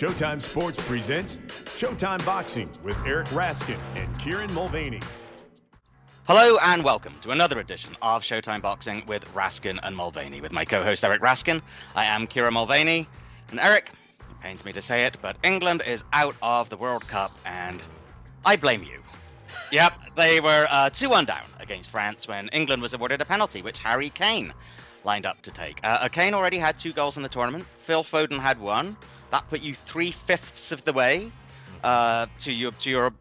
Showtime Sports presents Showtime Boxing with Eric Raskin and Kieran Mulvaney. Hello and welcome to another edition of Showtime Boxing with Raskin and Mulvaney. With my co-host Eric Raskin, I am Kieran Mulvaney, and Eric. It pains me to say it, but England is out of the World Cup, and I blame you. yep, they were uh, two one down against France when England was awarded a penalty, which Harry Kane lined up to take. Uh, Kane already had two goals in the tournament. Phil Foden had one. That put you three fifths of the way uh, to your to your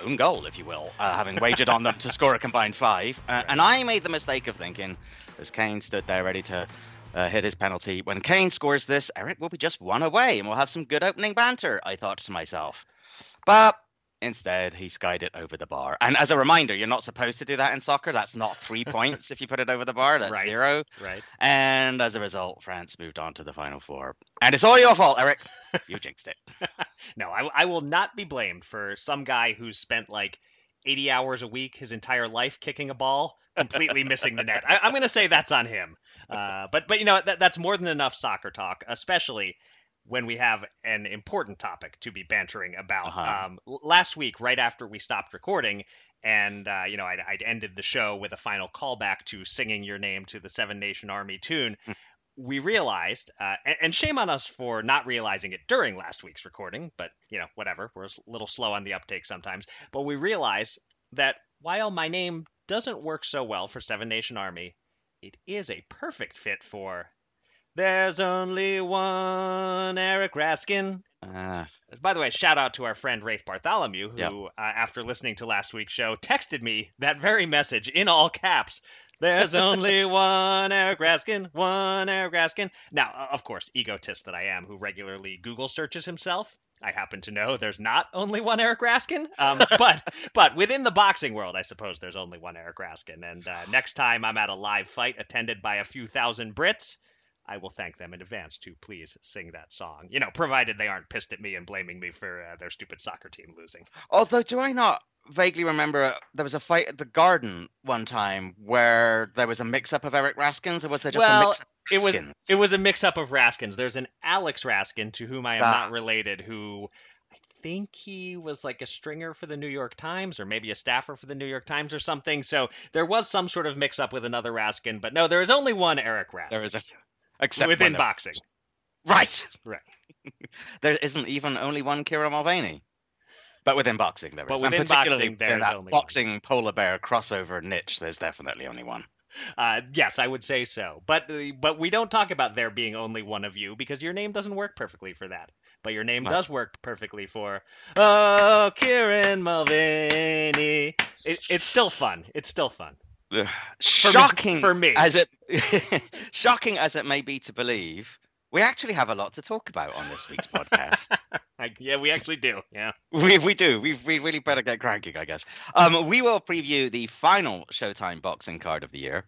own goal, if you will, uh, having wagered on them to score a combined five. Uh, and I made the mistake of thinking, as Kane stood there ready to uh, hit his penalty, when Kane scores this, Eric will be just one away and we'll have some good opening banter, I thought to myself. But Instead, he skied it over the bar. And as a reminder, you're not supposed to do that in soccer. That's not three points if you put it over the bar. That's right. zero. Right. And as a result, France moved on to the final four. And it's all your fault, Eric. You jinxed it. no, I, I will not be blamed for some guy who's spent like 80 hours a week his entire life kicking a ball, completely missing the net. I, am going to say that's on him. Uh, but but you know that, that's more than enough soccer talk, especially when we have an important topic to be bantering about. Uh-huh. Um, last week, right after we stopped recording, and uh, you know, I'd, I'd, ended the show with a final callback to singing your name to the Seven Nation Army tune. Hmm. we realized, uh, and, and, shame on us for not realizing it during last week's recording, but you know, whatever. We're a little slow on the uptake sometimes. But we realized that while my name doesn't work so well for Seven Nation Army, it is a perfect fit for there's only one Eric Raskin. Uh, By the way, shout out to our friend Rafe Bartholomew, who, Yep. uh, after listening to last week's show, texted me that very message in all caps. There's only one Eric Raskin, one Eric Raskin. Now, uh, of course, egotist that I am, who regularly Google searches himself, I happen to know there's not only one Eric Raskin. Um, but but within the boxing world, I suppose there's only one Eric Raskin. And uh, next time I'm at a live fight attended by a few thousand Brits, I will thank them in advance to please sing that song. You know, provided they aren't pissed at me and blaming me for uh, their stupid soccer team losing. although, do I not vaguely remember uh, there was a fight at the Garden one time where there was a mix-up of Eric Raskins, or was there just a Well, mix? It was it was a mix up of Raskins. There's an Alex Raskin to whom I am Ah. not related who I think he was like a stringer for the New York Times or maybe a staffer for the New York Times or something. So there was some sort of mix up with another Raskin, but no, there is only one Eric Raskin There is a except within boxing. Right. Right. there isn't even only one Kieran Mulvaney. But within boxing, there is. But within particularly boxing, there in that only one. boxing polar bear crossover niche, there's definitely only one. Uh, yes, I would say so. But uh, but we don't talk about there being only one of you because your name doesn't work perfectly for that. But your name Right. does work perfectly for Oh, Kieran Mulvaney. It, it's still fun. It's still fun. Ugh. me- shocking for me. as it shocking as it may be to believe, we actually have a lot to talk about on this week's podcast. Yeah, we actually do. Yeah. we we do. We we really better get cranking, I guess. Um, we will preview the final Showtime boxing card of the year.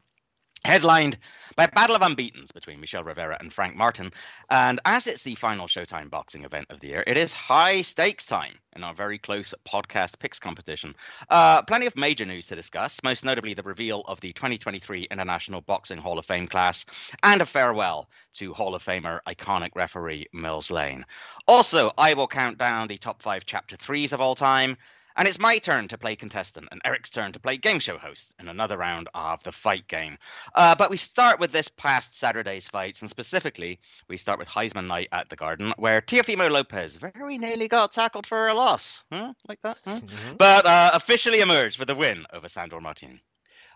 Headlined by a battle of unbeatens between Michel Rivera and Frank Martin. And as it's the final Showtime boxing event of the year, it is high stakes time in our very close podcast picks competition. Uh, plenty of major news to discuss, most notably the reveal of the 2023 International Boxing Hall of Fame class and a farewell to Hall of Famer iconic referee Mills Lane. Also, I will count down the top five chapter threes of all time. And it's my turn to play contestant and Eric's turn to play game show host in another round of the fight game. Uh, but we start with this past Saturday's fights, and specifically, we start with Heisman night at the Garden, where Teofimo Lopez very nearly got tackled for a loss. Huh? Like that? Huh? But uh, officially emerged with a win over Sandor Martin.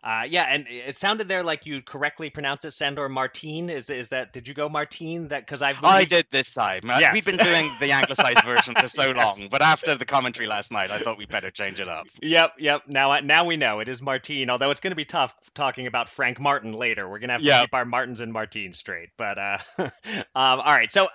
Uh, yeah, and it sounded there like you correctly pronounced it, Sandor Martin. Is is that? Did you go Martin? That because I've I did this time. Uh, Yes. We've been doing the anglicized version for so Yes. long, but after the commentary last night, I thought we better change it up. Yep, yep. Now, now we know it is Martin. Although it's going to be tough talking about Frank Martin later. We're going to have to Yeah. keep our Martins and Martins straight. But uh, um, all right. So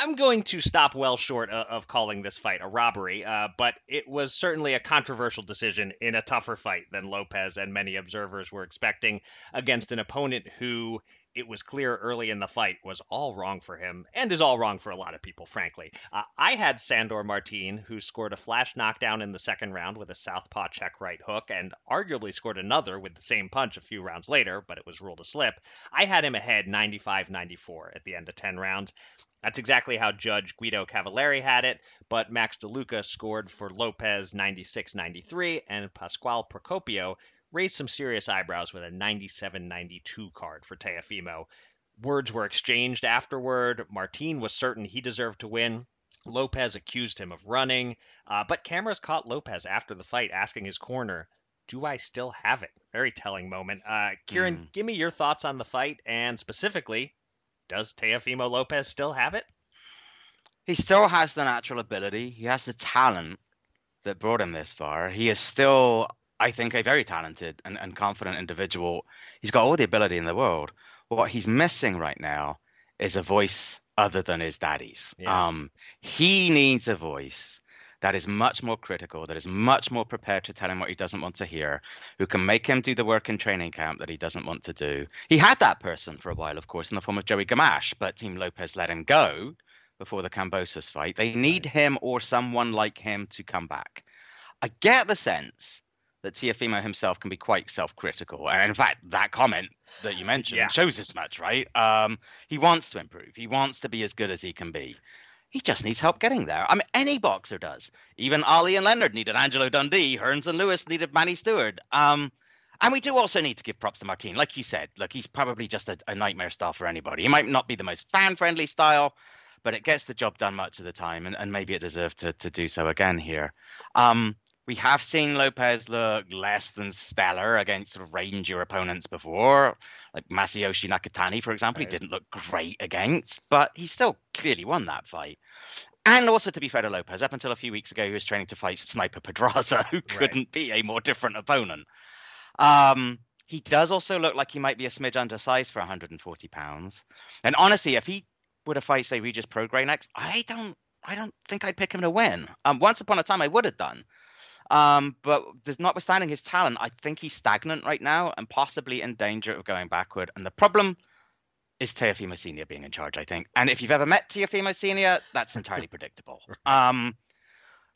I'm going to stop well short of, of calling this fight a robbery. Uh, but it was certainly a controversial decision in a tougher fight than Lopez and many observers were expecting against an opponent who it was clear early in the fight was all wrong for him and is all wrong for a lot of people, frankly. Uh, I had Sandor Martin, who scored a flash knockdown in the second round with a southpaw check right hook and arguably scored another with the same punch a few rounds later, but it was ruled a slip. I had him ahead 95 94 at the end of 10 rounds. That's exactly how Judge Guido Cavalieri had it, but Max DeLuca scored for Lopez 96 93, and Pasquale Procopio raised some serious eyebrows with a 97 92 card for Teofimo. Words were exchanged afterward. Martin was certain he deserved to win. Lopez accused him of running, uh, but cameras caught Lopez after the fight asking his corner, Do I still have it? Very telling moment. Uh, Kieran, mm. give me your thoughts on the fight and specifically, does Teofimo Lopez still have it? He still has the natural ability, he has the talent that brought him this far. He is still, I think, a very talented and, and confident individual. He's got all the ability in the world. What he's missing right now is a voice other than his daddy's. Yeah. Um, he needs a voice that is much more critical, that is much more prepared to tell him what he doesn't want to hear, who can make him do the work in training camp that he doesn't want to do. He had that person for a while, of course, in the form of Joey Gamache, but Team Lopez let him go before the Kambosos fight. They need him or someone like him to come back. I get the sense that Teofimo himself can be quite self-critical, and in fact, that comment that you mentioned yeah. shows as much, right? Um, he wants to improve. He wants to be as good as he can be. He just needs help getting there. I mean, any boxer does. Even Ali and Leonard needed Angelo Dundee. Hearns and Lewis needed Manny Steward. Um, and we do also need to give props to Martin. Like you said, look, he's probably just a, a nightmare style for anybody. He might not be the most fan-friendly style, but it gets the job done much of the time, and, and maybe it deserves to, to do so again here. Um, we have seen Lopez look less than stellar against sort of rangier opponents before, like Masayoshi Nakatani, for example. Right. He didn't look great against, but he still clearly won that fight. And also, to be fair to Lopez, up until a few weeks ago, he was training to fight Sniper Pedraza, who couldn't right. be a more different opponent. Um, he does also look like he might be a smidge undersized for 140 pounds. And honestly, if he were to fight, say, Regis Prograis next, I don't, I don't think I'd pick him to win. Um, once upon a time, I would have done. Um, but notwithstanding his talent, I think he's stagnant right now and possibly in danger of going backward. And the problem is Teofimo Senior being in charge, I think. And if you've ever met Teofimo Senior, that's entirely predictable. Um,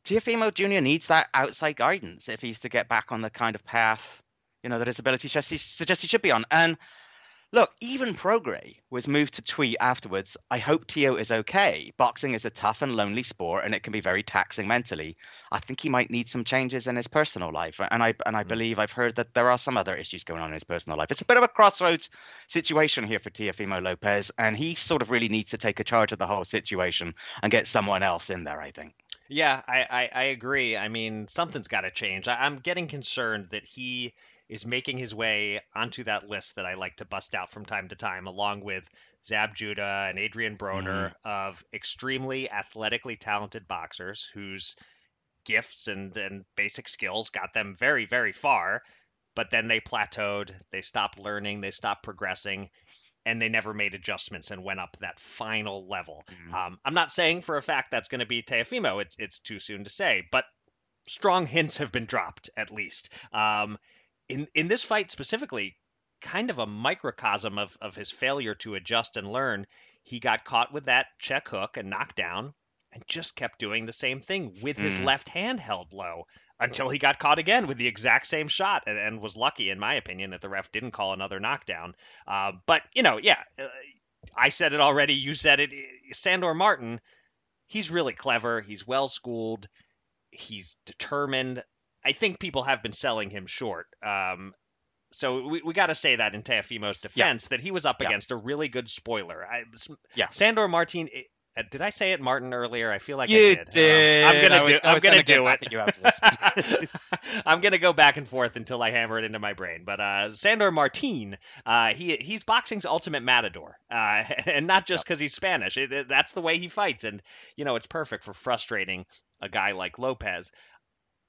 Teofimo Junior needs that outside guidance if he's to get back on the kind of path, you know, that his ability suggests he should be on. And Look, even Prograis was moved to tweet afterwards, I hope Tio is okay. Boxing is a tough and lonely sport and it can be very taxing mentally. I think he might need some changes in his personal life. And I and I mm. believe I've heard that there are some other issues going on in his personal life. It's a bit of a crossroads situation here for Teofimo Lopez, and he sort of really needs to take a charge of the whole situation and get someone else in there, I think. Yeah, I, I, I agree. I mean, something's got to change. I, I'm getting concerned that he is making his way onto that list that I like to bust out from time to time, along with Zab Judah and Adrian Broner mm-hmm. of extremely athletically talented boxers whose gifts and, and basic skills got them very, very far. But then they plateaued, they stopped learning, they stopped progressing, and they never made adjustments and went up that final level. Mm-hmm. Um, I'm not saying for a fact that's going to be Teofimo. It's it's too soon to say, but strong hints have been dropped at least. Um, in in this fight specifically, kind of a microcosm of, of his failure to adjust and learn. He got caught with that check hook and knocked down and just kept doing the same thing with his mm. left hand held low until he got caught again with the exact same shot and, and was lucky, in my opinion, that the ref didn't call another knockdown. Uh, but, you know, yeah, uh, I said it already. You said it. Sandor Martin, he's really clever. He's well schooled. He's determined. I think people have been selling him short. Um, so we, we got to say that in Teofimo's defense yeah. that he was up yeah. against a really good spoiler. I, yeah. Sandor Martin. Uh, did I say it, Martin, earlier? I feel like you I did. did. Um, I'm gonna was, do. I'm gonna, gonna do it. I'm gonna go back and forth until I hammer it into my brain. But uh, Sandor Martin, uh, he he's boxing's ultimate matador, uh, and not just because yep. he's Spanish. It, it, that's the way he fights, and you know it's perfect for frustrating a guy like Lopez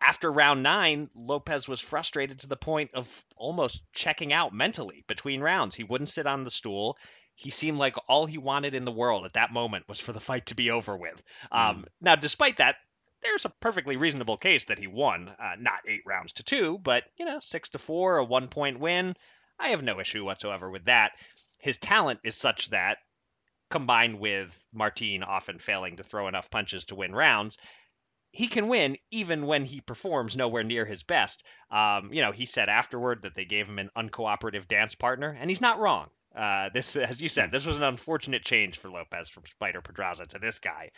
after round nine, Lopez was frustrated to the point of almost checking out mentally between rounds. He wouldn't sit on the stool. He seemed like all he wanted in the world at that moment was for the fight to be over with. Mm. Um, now, despite that, there's a perfectly reasonable case that he won. Uh, not eight rounds to two, but, you know, six to four, a one point win. I have no issue whatsoever with that. His talent is such that, combined with Martine often failing to throw enough punches to win rounds, he can win even when he performs nowhere near his best. Um, you know, he said afterward that they gave him an uncooperative dance partner, and he's not wrong. Uh, this, as you said, this was an unfortunate change for Lopez from Sniper Pedraza to this guy.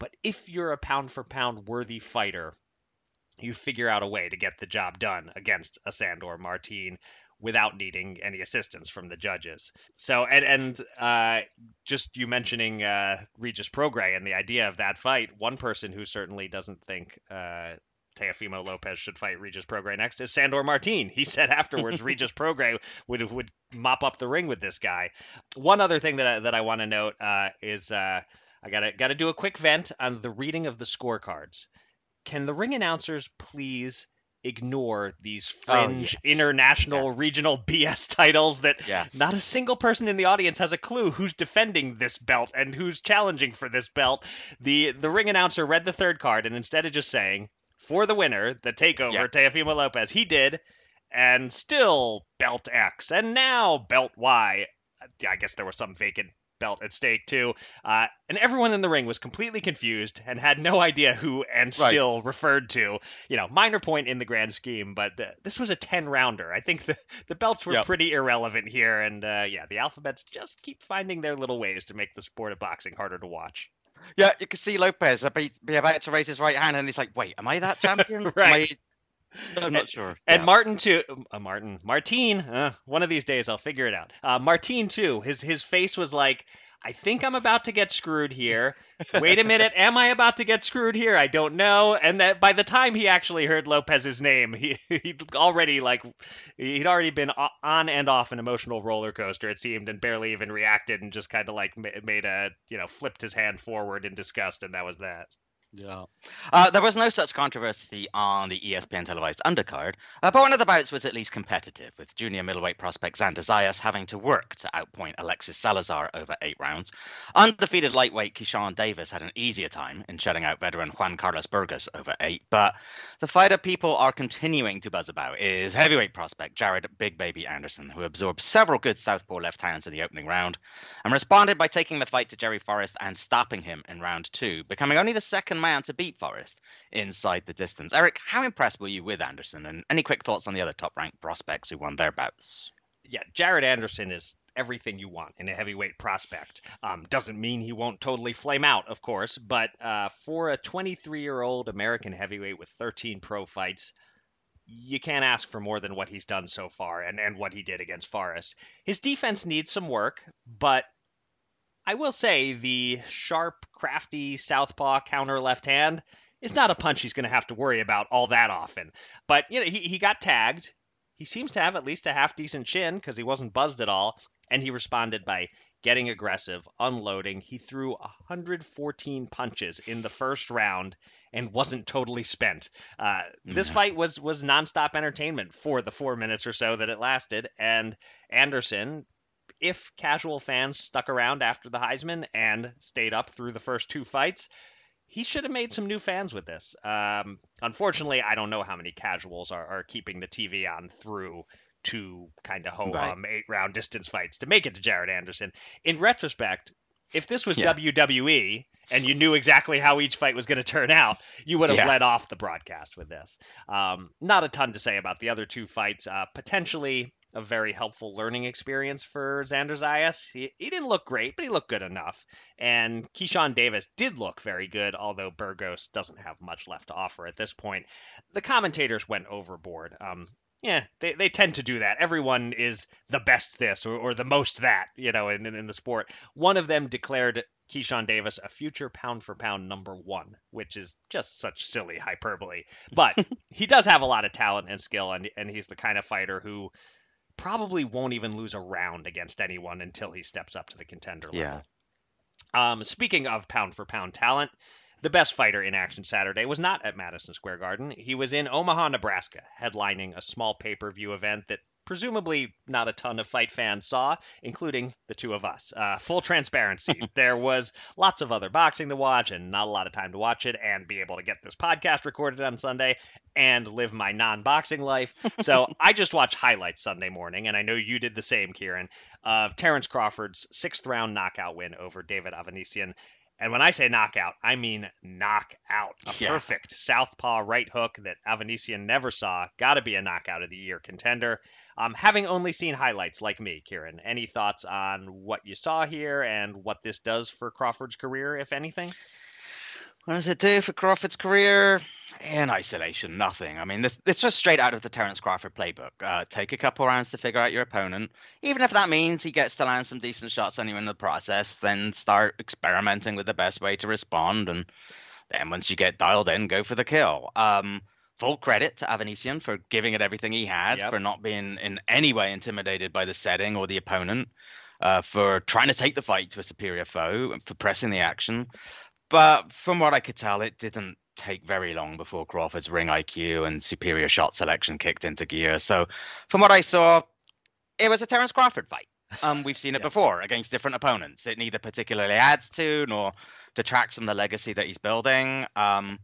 But if you're a pound for pound worthy fighter, you figure out a way to get the job done against a Sandor Martin without needing any assistance from the judges. So, and and uh, just you mentioning uh, Regis Prograis and the idea of that fight, one person who certainly doesn't think uh, Teofimo Lopez should fight Regis Prograis next is Sandor Martin. He said afterwards Regis Prograis would would mop up the ring with this guy. One other thing that I, that I want to note uh, is uh, I gotta gotta do a quick vent on the reading of the scorecards. Can the ring announcers please ignore these oh, fringe Oh, yes. international Yes. regional BS titles that Yes. not a single person in the audience has a clue who's defending this belt and who's challenging for this belt. The the ring announcer read the third card and instead of just saying for the winner, the takeover, Yeah. Teofimo Lopez, he did, and still belt X and now belt Y. I guess there was some vacant belt at stake too. Uh, and everyone in the ring was completely confused and had no idea who and Right. still referred to. You know, minor point in the grand scheme, but the, this was a 10 rounder. I think the, the belts were Yep. pretty irrelevant here. And uh, yeah, the alphabets just keep finding their little ways to make the sport of boxing harder to watch. Yeah, you can see Lopez uh, be, be about to raise his right hand, and he's like, "Wait, am I that champion? Am Right. I'm not sure." And Yeah. Martin too. Uh, Martin, Martine. Uh, one of these days I'll figure it out. Uh, Martine too. His his face was like, I think I'm about to get screwed here. Wait a minute, am I about to get screwed here? I don't know. And that by the time he actually heard Lopez's name, he he'd already like he'd already been on and off an emotional roller coaster. It seemed, and barely even reacted, and just kind of like made a you know flipped his hand forward in disgust, and that was that. Yeah. Uh, there was no such controversy on the ESPN televised undercard, uh, but one of the bouts was at least competitive, with junior middleweight prospect Xander Zayas having to work to outpoint Alexis Salazar over eight rounds. Undefeated lightweight Keyshawn Davis had an easier time in shutting out veteran Juan Carlos Burgos over eight, but the fighter people are continuing to buzz about is heavyweight prospect Jared Big Baby Anderson, who absorbed several good southpaw left hands in the opening round and responded by taking the fight to Jerry Forrest and stopping him in round two, becoming only the second man to beat Forrest inside the distance. Eric, how impressed were you with Anderson? And any quick thoughts on the other top ranked prospects who won their bouts? yeah, Jared Anderson is everything you want in a heavyweight prospect. Um, doesn't mean he won't totally flame out, of course, but uh, for a 23 year old American heavyweight with 13 pro fights, you can't ask for more than what he's done so far and, and what he did against Forrest. His defense needs some work, but I will say the sharp, crafty southpaw counter left hand is not a punch he's going to have to worry about all that often. But you know, he, he got tagged. He seems to have at least a half decent chin because he wasn't buzzed at all, and he responded by getting aggressive, unloading. He threw 114 punches in the first round and wasn't totally spent. Uh, this Yeah. fight was was nonstop entertainment for the four minutes or so that it lasted, and Anderson. If casual fans stuck around after the Heisman and stayed up through the first two fights, he should have made some new fans with this. Um, unfortunately, I don't know how many casuals are, are keeping the TV on through two kind of ho hum eight round distance fights to make it to Jared Anderson. In retrospect, if this was Yeah. WWE and you knew exactly how each fight was going to turn out, you would have Yeah. led off the broadcast with this. Um, not a ton to say about the other two fights. Uh, potentially a very helpful learning experience for Xander Zayas. He, he didn't look great, but he looked good enough. And Keyshawn Davis did look very good, although Burgos doesn't have much left to offer at this point. The commentators went overboard. Um, yeah, they, they tend to do that. Everyone is the best this or, or the most that, you know, in, in, in the sport. One of them declared Keyshawn Davis a future pound for pound number one, which is just such silly hyperbole. But he does have a lot of talent and skill, and, and he's the kind of fighter who probably won't even lose a round against anyone until he steps up to the contender level. Yeah. Um, speaking of pound for pound talent, the best fighter in action Saturday was not at Madison Square Garden. He was in Omaha, Nebraska, headlining a small pay per view event that presumably not a ton of fight fans saw, including the two of us. Uh, full transparency, there was lots of other boxing to watch and not a lot of time to watch it and be able to get this podcast recorded on Sunday and live my non boxing life. So I just watched highlights Sunday morning, and I know you did the same, Kieran, of Terence Crawford's sixth round knockout win over David Avanesyan. And when I say knockout, I mean knockout. A Yeah. perfect southpaw right hook that Avanesyan never saw. Got to be a knockout of the year contender. Um, having only seen highlights like me, Kieran, any thoughts on what you saw here and what this does for Crawford's career, if anything? What does it do for Crawford's career? In isolation, nothing. I mean, this this was straight out of the Terence Crawford playbook. Uh, take a couple rounds to figure out your opponent. Even if that means he gets to land some decent shots on you in the process, then start experimenting with the best way to respond. And then once you get dialed in, go for the kill. Um, full credit to Avanesyan for giving it everything he had, Yep. for not being in any way intimidated by the setting or the opponent, uh, for trying to take the fight to a superior foe, for pressing the action. But from what I could tell, it didn't take very long before Crawford's ring IQ and superior shot selection kicked into gear. So, from what I saw, it was a Terence Crawford fight. Um, we've seen it Yeah. before against different opponents. It neither particularly adds to nor detracts from the legacy that he's building. Um,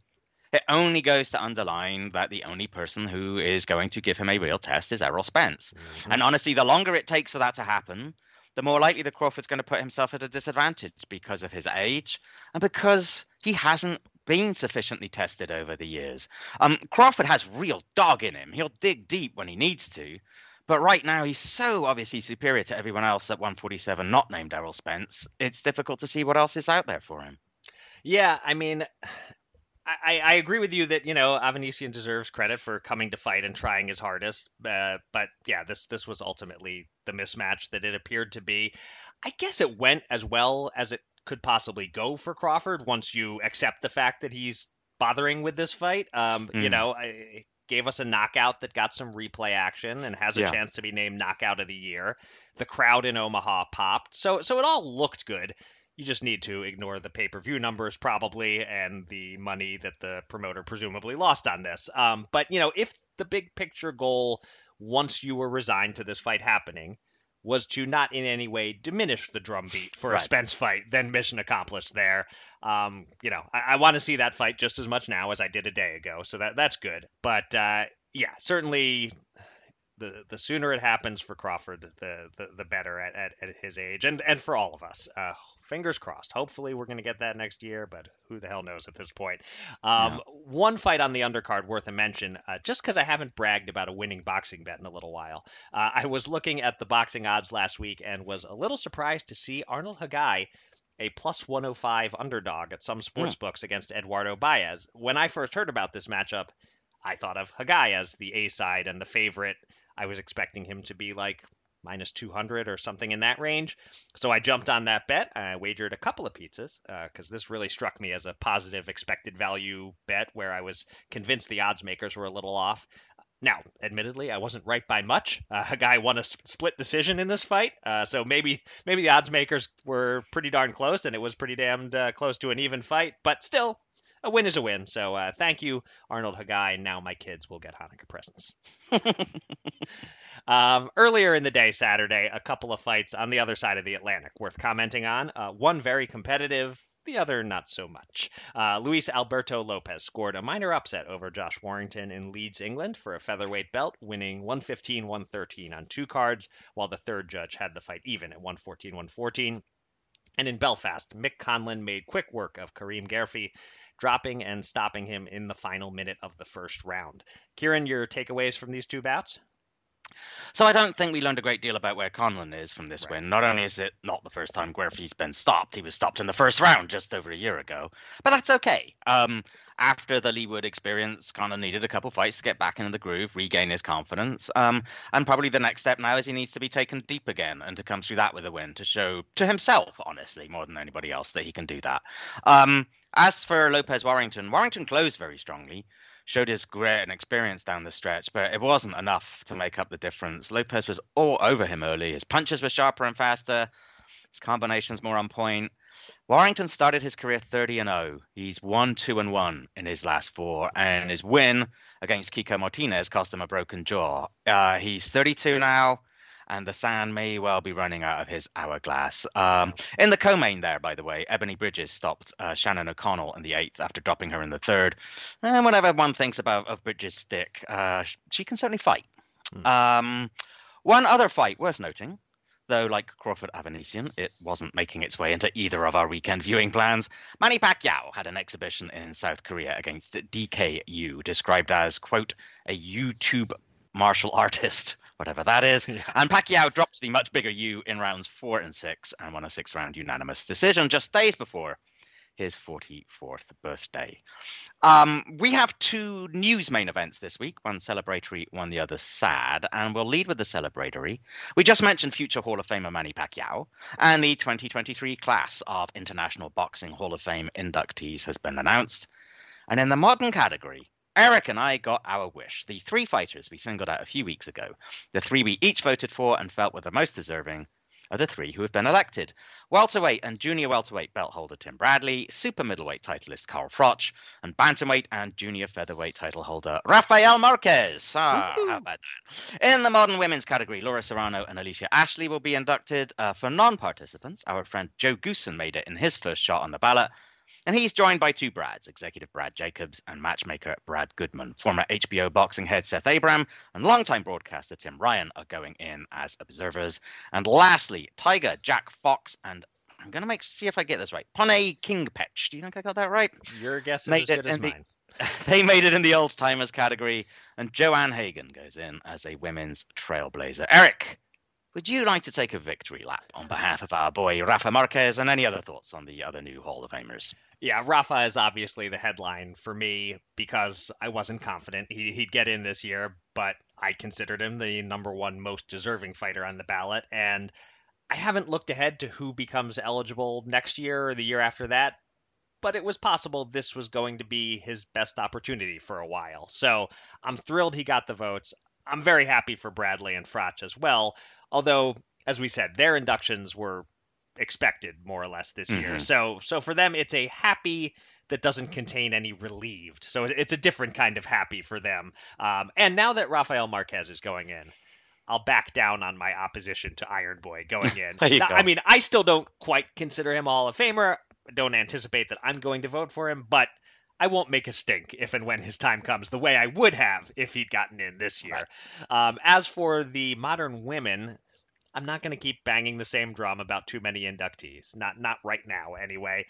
it only goes to underline that the only person who is going to give him a real test is Errol Spence. And honestly, the longer it takes for that to happen, the more likely that Crawford's going to put himself at a disadvantage because of his age and because he hasn't been sufficiently tested over the years. Um, Crawford has real dog in him. He'll dig deep when he needs to. But right now, he's so obviously superior to everyone else at 147, not named Errol Spence. It's difficult to see what else is out there for him. Yeah, I mean, I, I agree with you that you know Avanesyan deserves credit for coming to fight and trying his hardest. Uh, but yeah, this this was ultimately the mismatch that it appeared to be. I guess it went as well as it could possibly go for Crawford once you accept the fact that he's bothering with this fight. Um, You Mm. know, I, gave us a knockout that got some replay action and has a Yeah. chance to be named knockout of the year. The crowd in Omaha popped, so so it all looked good. You just need to ignore the pay-per-view numbers probably and the money that the promoter presumably lost on this. Um, but you know, if the big picture goal once you were resigned to this fight happening was to not in any way diminish the drumbeat for a Spence fight, then mission accomplished there. Um, you know, I, I want to see that fight just as much now as I did a day ago, so that that's good. But uh, yeah, certainly the the sooner it happens for Crawford, the the, the better at, at, at his age, and and for all of us. Uh, fingers crossed. Hopefully, we're going to get that next year, but who the hell knows at this point. Um, One fight on the undercard worth a mention, uh, just because I haven't bragged about a winning boxing bet in a little while. Uh, I was looking at the boxing odds last week and was a little surprised to see Arnold Khegai a plus 105 underdog at some sports books against Eduardo Baez. When I first heard about this matchup, I thought of Khegai as the A side and the favorite. I was expecting him to be like minus 200 or something in that range. So I jumped on that bet. I wagered a couple of pizzas because this really struck me as a positive expected value bet where I was convinced the odds makers were a little off. Now, admittedly, I wasn't right by much. Uh, a guy won a split decision in this fight, uh, so maybe maybe the odds makers were pretty darn close, and it was pretty damned uh, close to an even fight. But still, a win is a win. So uh, thank you, Arnold Khegai. Now my kids will get Hanukkah presents. Um, earlier in the day, Saturday, a couple of fights on the other side of the Atlantic worth commenting on. Uh, one very competitive, the other not so much. Uh, Luis Alberto Lopez scored a minor upset over Josh Warrington in Leeds, England for a featherweight belt, winning 115 113 on two cards, while the third judge had the fight even at 114 114. And in Belfast, Mick Conlan made quick work of Karim Guerfi, dropping and stopping him in the final minute of the first round. Kieran, your takeaways from these two bouts? So I don't think we learned a great deal about where Conlan is from this Right. win. Not only is it not the first time Guerfi's been stopped, he was stopped in the first round just over a year ago. But that's okay. Um, after the Leigh Wood experience, Conlan needed a couple fights to get back into the groove, regain his confidence. Um, and probably the next step now is he needs to be taken deep again and to come through that with a win to show to himself, honestly, more than anybody else, that he can do that. Um, as for Lopez Warrington, Warrington closed very strongly showed his grit and experience down the stretch, but it wasn't enough to make up the difference. Lopez was all over him early. His punches were sharper and faster, his combinations more on point. Warrington started his career 30 and 0. He's 1 2 and 1 in his last four, and his win against Kiko Martinez cost him a broken jaw. Uh, he's 32 now, and the sand may well be running out of his hourglass. Um, in the co-main there, by the way, Ebony Bridges stopped uh, Shannon O'Connell in the eighth after dropping her in the third. And whenever one thinks about of Bridges' stick, uh, she can certainly fight. Hmm. Um, one other fight worth noting: though like Crawford Avanesyan, it wasn't making its way into either of our weekend viewing plans. Manny Pacquiao had an exhibition in South Korea against DK Yoo, described as, quote, a YouTube martial artist, whatever that is. And Pacquiao dropped the much bigger U in rounds four and six and won a six round unanimous decision just days before his 44th birthday. Um, we have two news main events this week, one celebratory, one the other sad, and we'll lead with the celebratory. We just mentioned future Hall of Famer Manny Pacquiao, and the 2023 class of International Boxing Hall of Fame inductees has been announced. And in the modern category, Eric and I got our wish. The three fighters we singled out a few weeks ago, the three we each voted for and felt were the most deserving, are the three who have been elected. Welterweight and junior welterweight belt holder Tim Bradley, super middleweight titleist Carl Froch, and bantamweight and junior featherweight title holder Rafael Marquez. Ah, how about that? In the modern women's category, Laura Serrano and Alicia Ashley will be inducted. Uh, for non-participants, our friend Joe Goosen made it in his first shot on the ballot, and he's joined by two Brads, executive Brad Jacobs and matchmaker Brad Goodman. Former HBO boxing head Seth Abraham and longtime broadcaster Tim Ryan are going in as observers. And lastly, Tiger, Jack Fox, and I'm going to make see if I get this right. Pone Kingpetch. Do you think I got that right? Your guess is made as good as mine. The, they made it in the old timers category, and Joanne Hagan goes in as a women's trailblazer. Eric, would you like to take a victory lap on behalf of our boy Rafa Marquez and any other thoughts on the other new Hall of Famers? Yeah, Rafa is obviously the headline for me because I wasn't confident he, would get in this year, but I considered him the number one most deserving fighter on the ballot. And I haven't looked ahead to who becomes eligible next year or the year after that, but it was possible this was going to be his best opportunity for a while. So I'm thrilled he got the votes. I'm very happy for Bradley and Froch as well, although, as we said, their inductions were expected more or less this mm-hmm. year. So so for them it's a happy that doesn't contain any relieved. So it's a different kind of happy for them. Um, and now that Rafael Marquez is going in, I'll back down on my opposition to Iron Boy going in. now, I mean, I still don't quite consider him Hall of Famer. Don't anticipate that I'm going to vote for him, but I won't make a stink if and when his time comes, the way I would have if he'd gotten in this year. Right. Um, as for the modern women, I'm not going to keep banging the same drum about too many inductees. Not not right now, anyway.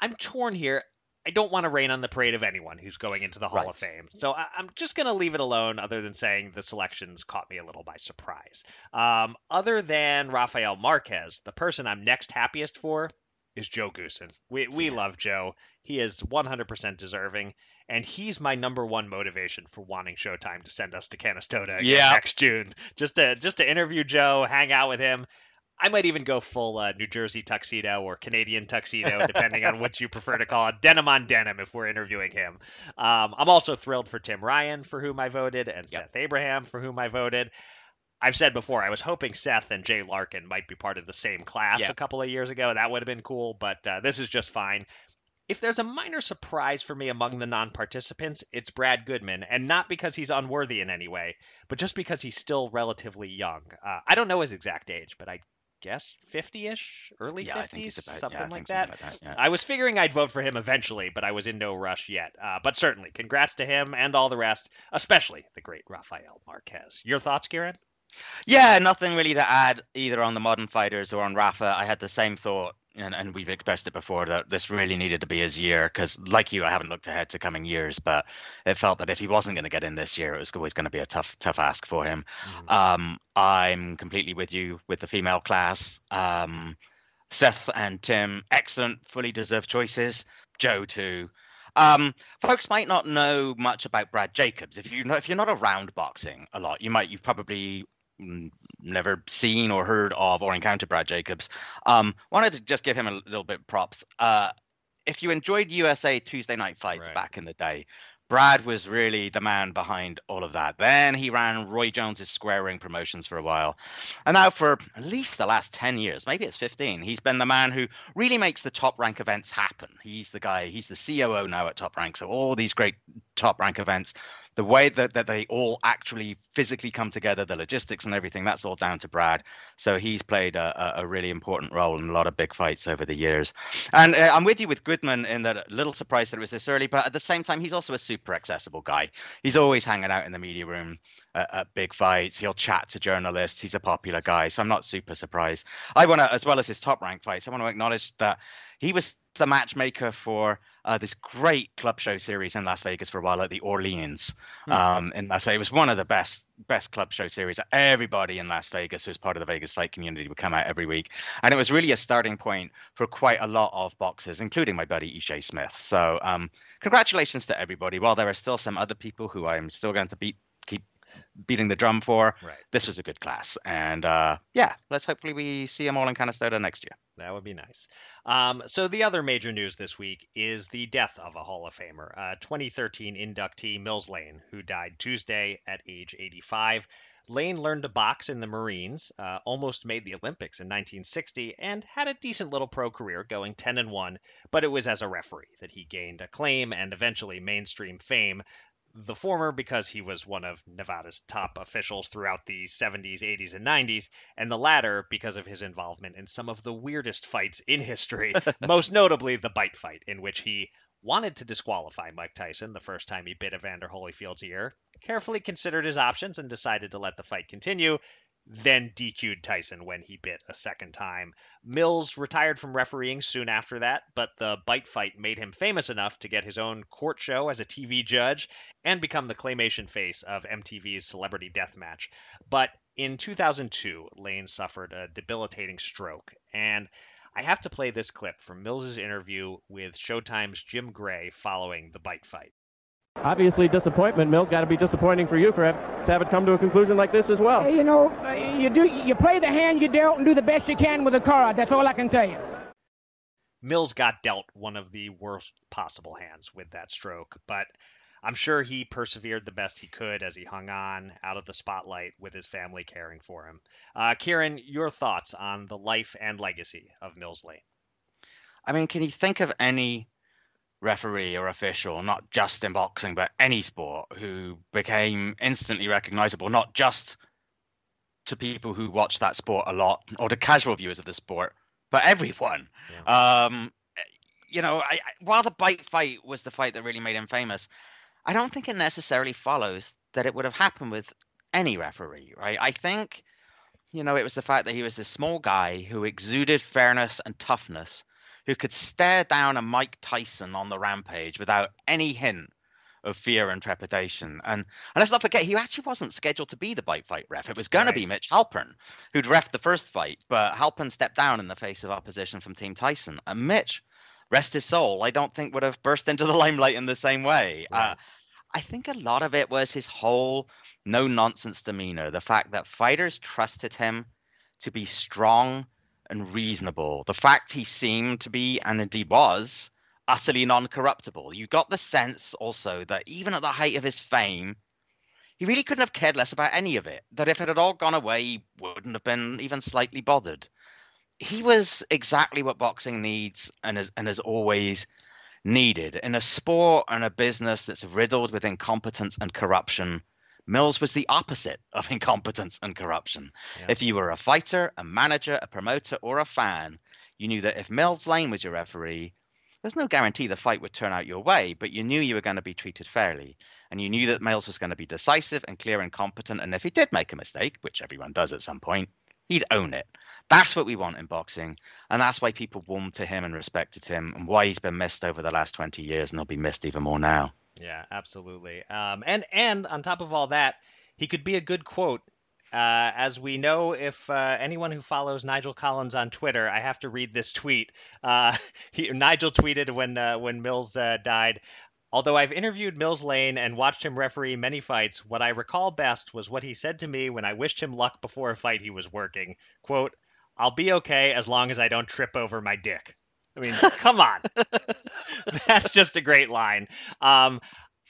I'm torn here. I don't want to rain on the parade of anyone who's going into the Hall right. of Fame. So I, am just going to leave it alone, other than saying the selections caught me a little by surprise. Um, other than Rafael Marquez, the person I'm next happiest for is Joe Goosen. We, we love Joe. He is 100% deserving and he's my number one motivation for wanting Showtime to send us to Canastota yeah. next June. Just to just to interview Joe, hang out with him. I might even go full uh, New Jersey tuxedo or Canadian tuxedo, depending on what you prefer to call it. Denim on denim if we're interviewing him. Um, I'm also thrilled for Tim Ryan, for whom I voted, and yep. Seth Abraham, for whom I voted. I've said before, I was hoping Seth and Jay Larkin might be part of the same class a couple of years ago. That would have been cool, but uh, this is just fine. If there's a minor surprise for me among the non participants, it's Brad Goodman, and not because he's unworthy in any way, but just because he's still relatively young. Uh, I don't know his exact age, but I guess 50 ish, early yeah, 50s, about, something yeah, like that. Something like that yeah. I was figuring I'd vote for him eventually, but I was in no rush yet. Uh, but certainly, congrats to him and all the rest, especially the great Rafael Marquez. Your thoughts, Kieran? Yeah, nothing really to add either on the modern fighters or on Rafa. I had the same thought and, and we've expressed it before that this really needed to be his year because, like you, I haven't looked ahead to coming years, but it felt that if he wasn't going to get in this year, it was always going to be a tough, tough ask for him. Mm-hmm. Um, I'm completely with you with the female class. Um, Seth and Tim, excellent, fully deserved choices. Joe too. Um, folks might not know much about Brad Jacobs. If you know, if you're not around boxing a lot, you might you've probably never seen or heard of or encountered Brad Jacobs. Um, wanted to just give him a little bit of props. Uh, if you enjoyed USA Tuesday Night Fights right. back in the day, Brad was really the man behind all of that. Then he ran Roy Jones's Square Ring Promotions for a while. And now, for at least the last 10 years, maybe it's 15, he's been the man who really makes the top rank events happen. He's the guy, he's the COO now at Top Rank. So all these great top rank events the way that, that they all actually physically come together, the logistics and everything, that's all down to Brad. So he's played a, a really important role in a lot of big fights over the years. And uh, I'm with you with Goodman in that little surprise that it was this early, but at the same time, he's also a super accessible guy. He's always hanging out in the media room at, at big fights. He'll chat to journalists. He's a popular guy, so I'm not super surprised. I want to, as well as his top rank fights, I want to acknowledge that he was the matchmaker for uh, this great club show series in Las Vegas for a while at the Orleans. Mm-hmm. Um, in Las Vegas, it was one of the best best club show series. Everybody in Las Vegas who's part of the Vegas fight community would come out every week, and it was really a starting point for quite a lot of boxers, including my buddy Ishe Smith. So, um, congratulations to everybody. While there are still some other people who I'm still going to beat beating the drum for. Right. This was a good class, and uh, yeah, let's hopefully we see them all in Canastota next year. That would be nice. Um, so the other major news this week is the death of a Hall of Famer, uh, 2013 inductee Mills Lane, who died Tuesday at age 85. Lane learned to box in the Marines, uh, almost made the Olympics in 1960, and had a decent little pro career, going 10 and 1. But it was as a referee that he gained acclaim and eventually mainstream fame, the former because he was one of Nevada's top officials throughout the 70s, 80s, and 90s, and the latter because of his involvement in some of the weirdest fights in history, most notably the bite fight, in which he wanted to disqualify Mike Tyson the first time he bit Evander Holyfield's ear, carefully considered his options, and decided to let the fight continue, then DQ'd Tyson when he bit a second time. Mills retired from refereeing soon after that, but the bite fight made him famous enough to get his own court show as a TV judge and become the claymation face of MTV's Celebrity Deathmatch. But in 2002, Lane suffered a debilitating stroke, and I have to play this clip from Mills's interview with Showtime's Jim Gray following the bite fight. Obviously, disappointment. Mills got to be disappointing for you for have, to have it come to a conclusion like this as well. You know, you do you play the hand you dealt and do the best you can with the card. That's all I can tell you. Mills got dealt one of the worst possible hands with that stroke, but I'm sure he persevered the best he could as he hung on out of the spotlight with his family caring for him. Uh, Kieran, your thoughts on the life and legacy of Mills Lane? I mean, can you think of any referee or official, not just in boxing, but any sport, who became instantly recognizable, not just to people who watch that sport a lot or to casual viewers of the sport, but everyone. Yeah. Um, you know, I, while the bite fight was the fight that really made him famous, I don't think it necessarily follows that it would have happened with any referee, right? I think, you know, it was the fact that he was this small guy who exuded fairness and toughness who could stare down a Mike Tyson on the rampage without any hint of fear and trepidation. And, and let's not forget, he actually wasn't scheduled to be the bite fight ref. It was going right. to be Mitch Halpern, who'd ref the first fight, but Halpern stepped down in the face of opposition from Team Tyson. And Mitch, rest his soul, I don't think would have burst into the limelight in the same way. Right. Uh, I think a lot of it was his whole no nonsense demeanor, the fact that fighters trusted him to be strong and reasonable. The fact he seemed to be, and indeed was, utterly non corruptible. You got the sense also that even at the height of his fame, he really couldn't have cared less about any of it. That if it had all gone away, he wouldn't have been even slightly bothered. He was exactly what boxing needs and has, and has always needed in a sport and a business that's riddled with incompetence and corruption Mills was the opposite of incompetence and corruption. Yeah. If you were a fighter, a manager, a promoter, or a fan, you knew that if Mills Lane was your referee, there's no guarantee the fight would turn out your way, but you knew you were going to be treated fairly. And you knew that Mills was going to be decisive and clear and competent. And if he did make a mistake, which everyone does at some point, he'd own it. That's what we want in boxing. And that's why people warmed to him and respected him and why he's been missed over the last 20 years and he'll be missed even more now. Yeah, absolutely. Um, and and on top of all that, he could be a good quote. Uh, as we know, if uh, anyone who follows Nigel Collins on Twitter, I have to read this tweet. Uh, he, Nigel tweeted when uh, when Mills uh, died. Although I've interviewed Mills Lane and watched him referee many fights, what I recall best was what he said to me when I wished him luck before a fight he was working. "Quote: I'll be okay as long as I don't trip over my dick." I mean, come on. That's just a great line. Um,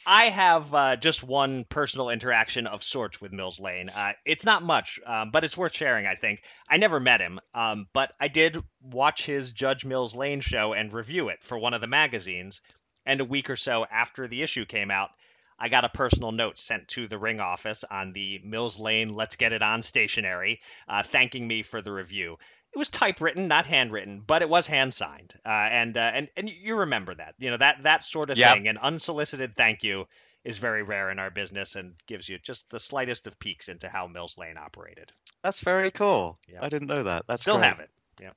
I have uh, just one personal interaction of sorts with Mills Lane. Uh, it's not much, um, but it's worth sharing, I think. I never met him, um, but I did watch his Judge Mills Lane show and review it for one of the magazines. And a week or so after the issue came out, I got a personal note sent to the ring office on the Mills Lane Let's Get It On stationery, uh, thanking me for the review. It was typewritten, not handwritten, but it was hand signed, uh, and uh, and and you remember that, you know that that sort of Yep. thing. An unsolicited thank you is very rare in our business and gives you just the slightest of peeks into how Mills Lane operated. That's very cool. Yeah. I didn't know that. That's Still great. have it. Yeah.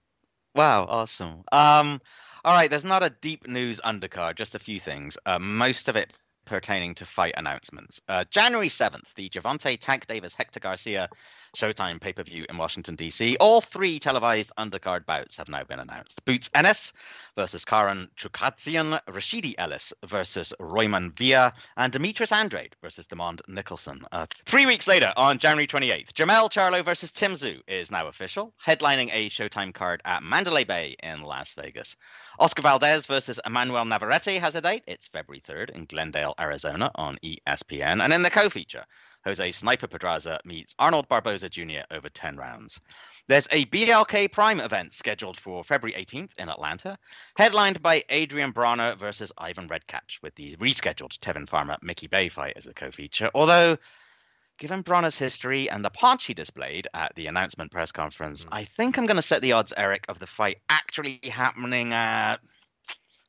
Wow, awesome. Um, all right, there's not a deep news undercard, just a few things. Uh, most of it pertaining to fight announcements. Uh, January 7th, the Gervonta Tank Davis Hector Garcia Showtime pay per view in Washington, D.C. All three televised undercard bouts have now been announced. Boots Ennis versus Karen Chukhadzhian, Rashidi Ellis versus Roiman Villa, and Demetrius Andrade versus Demond Nicholson. Uh, three weeks later, on January 28th, Jermell Charlo versus Tim Tszyu is now official, headlining a Showtime card at Mandalay Bay in Las Vegas. Oscar Valdez versus Emanuel Navarrete has a date. It's February 3rd in Glendale, Arizona on ESPN. And in the co feature, Jose Sniper Pedraza meets Arnold Barboza Jr. over 10 rounds. There's a BLK Prime event scheduled for February 18th in Atlanta, headlined by Adrian Broner versus Ivan Redkach, with the rescheduled Tevin Farmer Mickey Bey fight as the co feature. Although, given Broner's history and the punch he displayed at the announcement press conference, hmm. I think I'm going to set the odds, Eric, of the fight actually happening at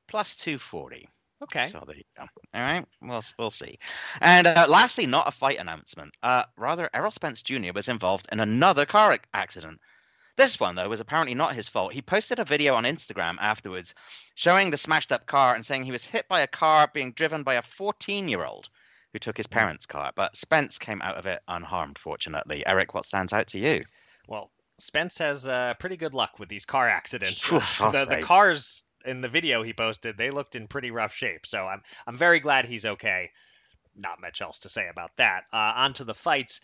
plus 240. Okay. So there you go. All right, we'll we'll see. And uh, lastly, not a fight announcement. Uh, rather, Errol Spence Jr. was involved in another car accident. This one, though, was apparently not his fault. He posted a video on Instagram afterwards showing the smashed up car and saying he was hit by a car being driven by a 14 year old who took his parents' car. But Spence came out of it unharmed, fortunately. Eric, what stands out to you? Well, Spence has uh, pretty good luck with these car accidents. The, the cars in the video he posted, they looked in pretty rough shape. So I'm I'm very glad he's okay. Not much else to say about that. Uh, on to the fights.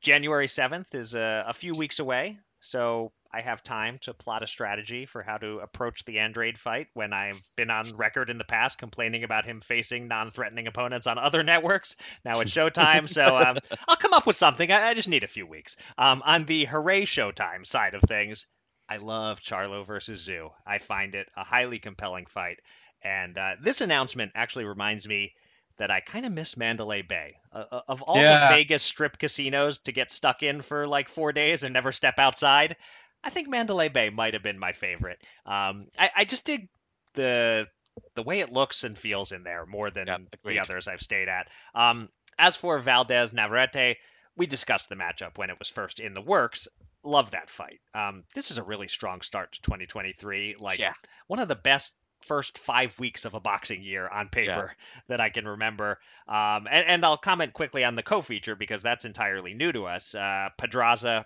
January 7th is uh, a few weeks away, so I have time to plot a strategy for how to approach the Andrade fight when I've been on record in the past complaining about him facing non-threatening opponents on other networks. Now it's Showtime, so um, I'll come up with something. I, I just need a few weeks. Um, on the Hooray Showtime side of things, I love Charlo versus Tszyu. I find it a highly compelling fight. And uh, this announcement actually reminds me that I kind of miss Mandalay Bay. Uh, uh, of all Yeah. the Vegas strip casinos to get stuck in for like four days and never step outside, I think Mandalay Bay might have been my favorite. Um, I, I just dig the the way it looks and feels in there more than Yep, the others I've stayed at. Um, as for Valdez Navarrete, we discussed the matchup when it was first in the works. Love that fight. Um, this is a really strong start to 2023. Like Yeah. one of the best first five weeks of a boxing year on paper that I can remember. Um, and, and I'll comment quickly on the co-feature because that's entirely new to us. Uh, Pedraza.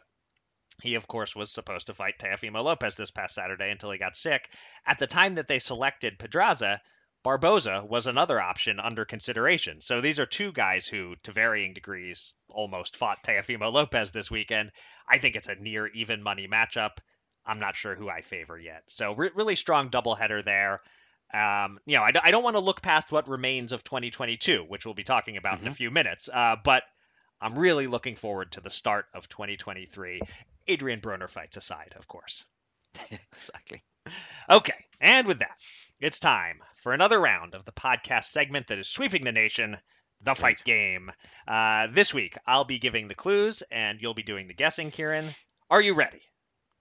He, of course, was supposed to fight Teofimo Lopez this past Saturday until he got sick. At the time that they selected Pedraza, Barboza was another option under consideration. So these are two guys who, to varying degrees, almost fought Teofimo Lopez this weekend. I think it's a near even money matchup. I'm not sure who I favor yet. So re- really strong doubleheader there. Um, you know, I, d- I don't want to look past what remains of 2022, which we'll be talking about in a few minutes. Uh, but I'm really looking forward to the start of 2023. Adrian Broner fights aside, of course. exactly. Okay, and with that, it's time for another round of the podcast segment that is sweeping the nation, The Fight Game. Uh, this week, I'll be giving the clues, and you'll be doing the guessing, Kieran. Are you ready?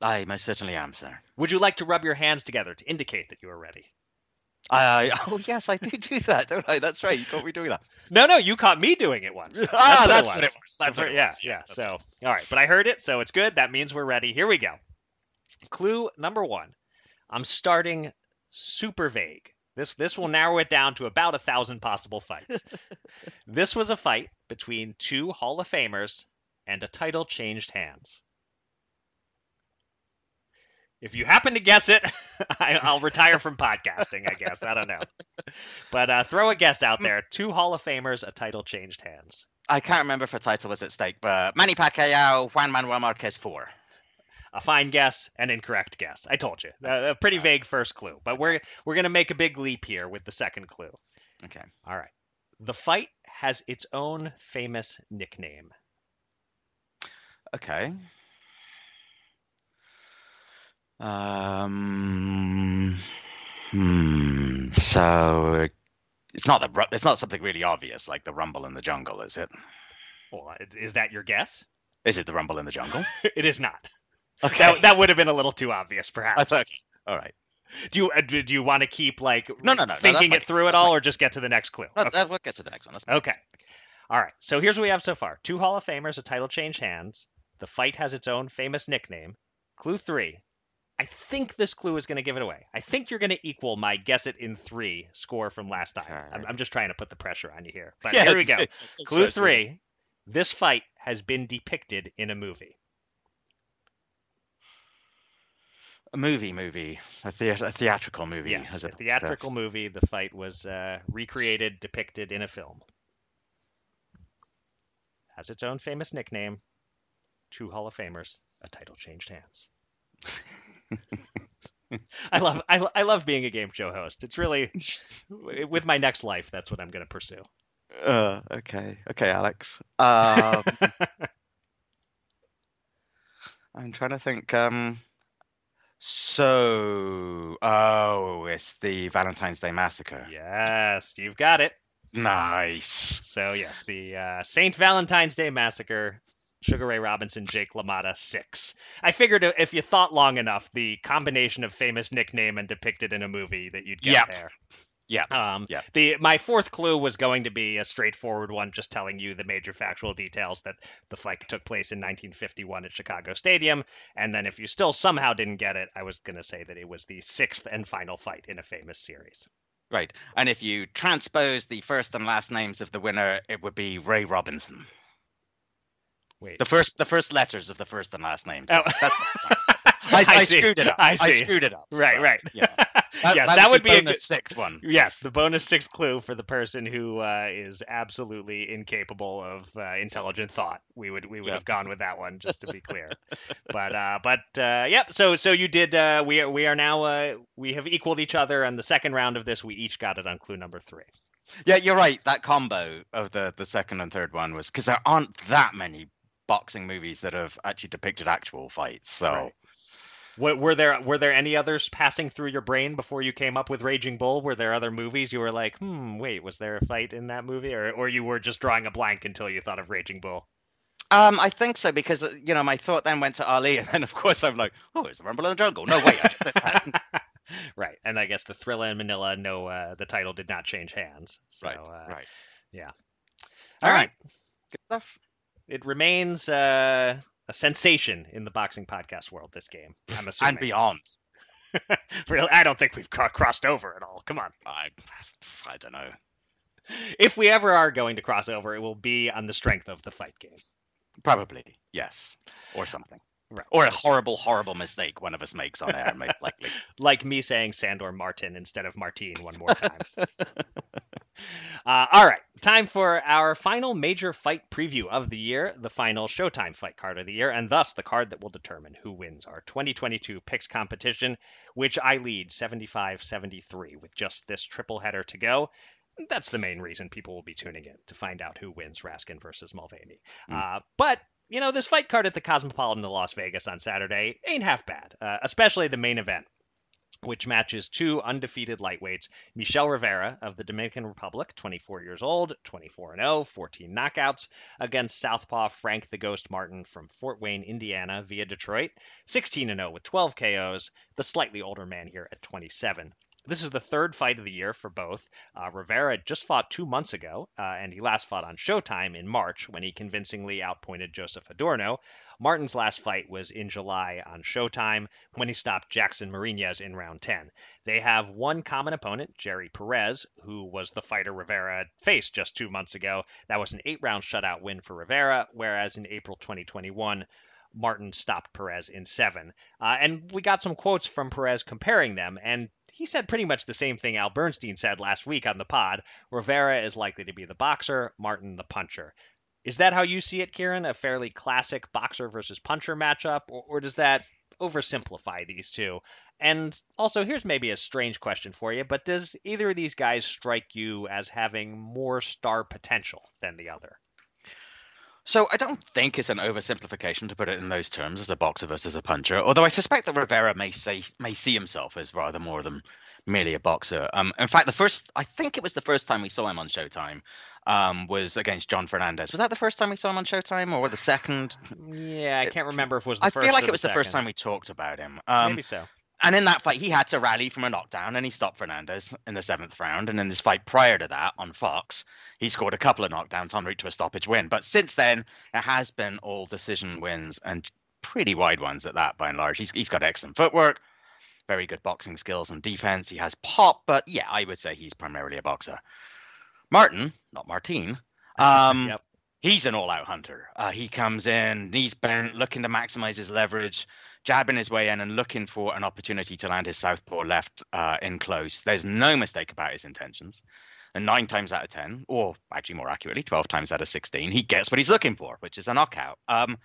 I most certainly am, sir. Would you like to rub your hands together to indicate that you are ready? I, oh yes, I do do that, don't I? That's right. You caught me doing that. No, no, you caught me doing it once. That's ah, what that's it what it was. That's what it yeah, was. yeah. Yes, that's So, right. all right, but I heard it, so it's good. That means we're ready. Here we go. Clue number one. I'm starting super vague. This this will narrow it down to about a thousand possible fights. this was a fight between two Hall of Famers, and a title changed hands. If you happen to guess it, I, I'll retire from podcasting. I guess I don't know, but uh, throw a guess out there. Two Hall of Famers, a title changed hands. I can't remember if a title was at stake, but Manny Pacquiao, Juan Manuel Marquez four. A fine guess, an incorrect guess. I told you. Uh, a pretty vague first clue, but we're we're gonna make a big leap here with the second clue. Okay. All right. The fight has its own famous nickname. Okay. Um. Hmm. So It's not the it's not something really obvious like the Rumble in the Jungle, is it? Well, is that your guess? Is it the Rumble in the Jungle? it is not. Okay. That, that would have been a little too obvious, perhaps. okay. All right. Do you uh, do you want to keep like No, no, no, no, thinking fine. it through at all, or just get to the next clue? No, Okay. that- we'll get to the next one. That's. Okay. All right. So here's what we have so far: two Hall of Famers, a title changed hands. The fight has its own famous nickname. Clue three. I think this clue is going to give it away. I think you're going to equal my guess it in three score from last time. I'm, I'm just trying to put the pressure on you here. But Yeah, here we go. Clue three. This fight has been depicted in a movie. A movie, movie, a, thea- a theatrical movie. Yes, a theatrical movie. The fight was uh, recreated, depicted in a film. Has its own famous nickname. Two Hall of Famers. A title changed hands. I love I, I love being a game show host. It's really with my next life. That's what I'm going to pursue. Uh, okay, okay, Alex. Um, I'm trying to think. Um, so, oh, it's the Valentine's Day Massacre. yes, you've got it. Nice. So yes, the uh, Saint Valentine's Day Massacre, Sugar Ray Robinson, Jake LaMotta, six. I figured if you thought long enough, the combination of famous nickname and depicted in a movie that you'd get Yep. there. Yeah. Um, Yeah. The my fourth clue was going to be a straightforward one, just telling you the major factual details that the fight took place in 1951 at Chicago Stadium, and then if you still somehow didn't get it, I was going to say that it was the sixth and final fight in a famous series. Right. And if you transpose the first and last names of the winner, it would be Ray Robinson. Wait. The first, the first letters of the first and last names. Oh. That's- I, I, screwed it up. I see. screwed it up. Right, right. Yeah. That, yes, that's that would be a good, sixth one. Yes, the bonus sixth clue for the person who uh, is absolutely incapable of uh, intelligent thought. We would we would Yeah. have gone with that one just to be clear. but uh, but uh, yep. So so you did. Uh, we are we are now uh, we have equaled each other. And the second round of this, we each got it on clue number three. Yeah, you're right. That combo of the the second and third one was because there aren't that many boxing movies that have actually depicted actual fights. So Right. Were, were there were there any others passing through your brain before you came up with Raging Bull? Were there other movies you were like, hmm, wait, was there a fight in that movie, or or you were just drawing a blank until you thought of Raging Bull? um, I think so because uh, you know my thought then went to Ali, and then of course I'm like, oh, it's the Rumble in the Jungle. No, wait, I just did that. right, and I guess the Thriller in Manila, no, uh, the title did not change hands. So, right, uh, right. yeah. All All right, good stuff. It remains uh, a sensation in the boxing podcast world. This game, I'm assuming. And beyond. really, I don't think we've cro- crossed over at all. Come on. I, I don't know. If we ever are going to cross over, it will be on the strength of the fight game. Probably yes, or something. Right. Or a horrible, horrible mistake one of us makes on air, most likely. like me saying Sandor Martin instead of Martine one more time. uh, all right, time for our final major fight preview of the year, the final Showtime fight card of the year, and thus the card that will determine who wins our 2022 picks competition, which I lead 75 73 with just this triple header to go. That's the main reason people will be tuning in to find out who wins Raskin versus Mulvaney. Uh, but you know, this fight card at the Cosmopolitan of Las Vegas on Saturday ain't half bad, uh, especially the main event, which matches two undefeated lightweights Michel Rivera of the Dominican Republic, 24 years old, 24 0, 14 knockouts, against Southpaw Frank the Ghost Martin from Fort Wayne, Indiana, via Detroit, 16 0 with 12 KOs, the slightly older man here at 27. This is the third fight of the year for both. Uh, Rivera just fought two months ago, uh, and he last fought on Showtime in March when he convincingly outpointed Joseph Adorno. Martin's last fight was in July on Showtime when he stopped Jackson Marinez in round 10. They have one common opponent, Jerry Perez, who was the fighter Rivera faced just two months ago. That was an eight round shutout win for Rivera, whereas in April 2021, Martin stopped Perez in seven. Uh, and we got some quotes from Perez comparing them, and he said pretty much the same thing Al Bernstein said last week on the pod. Rivera is likely to be the boxer, Martin the puncher. Is that how you see it, Kieran? A fairly classic boxer versus puncher matchup, or, or does that oversimplify these two? And also, here's maybe a strange question for you, but does either of these guys strike you as having more star potential than the other? So I don't think it's an oversimplification to put it in those terms as a boxer versus a puncher. Although I suspect that Rivera may say may see himself as rather more than merely a boxer. Um, in fact, the first I think it was the first time we saw him on Showtime um, was against John Fernandez. Was that the first time we saw him on Showtime, or the second? Yeah, I can't remember if it was the I feel like it was the, first time we talked about him. Um, Maybe so. And in that fight, he had to rally from a knockdown, and he stopped Fernandez in the seventh round. And in this fight prior to that on Fox, he scored a couple of knockdowns en route to a stoppage win. But since then, it has been all decision wins and pretty wide ones at that, by and large. He's he's got excellent footwork, very good boxing skills and defense. He has pop, but yeah, I would say he's primarily a boxer. Martin, not Martine, um, Yep. he's an all-out hunter. Uh, he comes in, knees bent, looking to maximize his leverage, jabbing his way in, and looking for an opportunity to land his southpaw left uh, in close. There's no mistake about his intentions. And nine times out of ten, or actually more accurately, twelve times out of sixteen, he gets what he's looking for, which is a knockout. Um,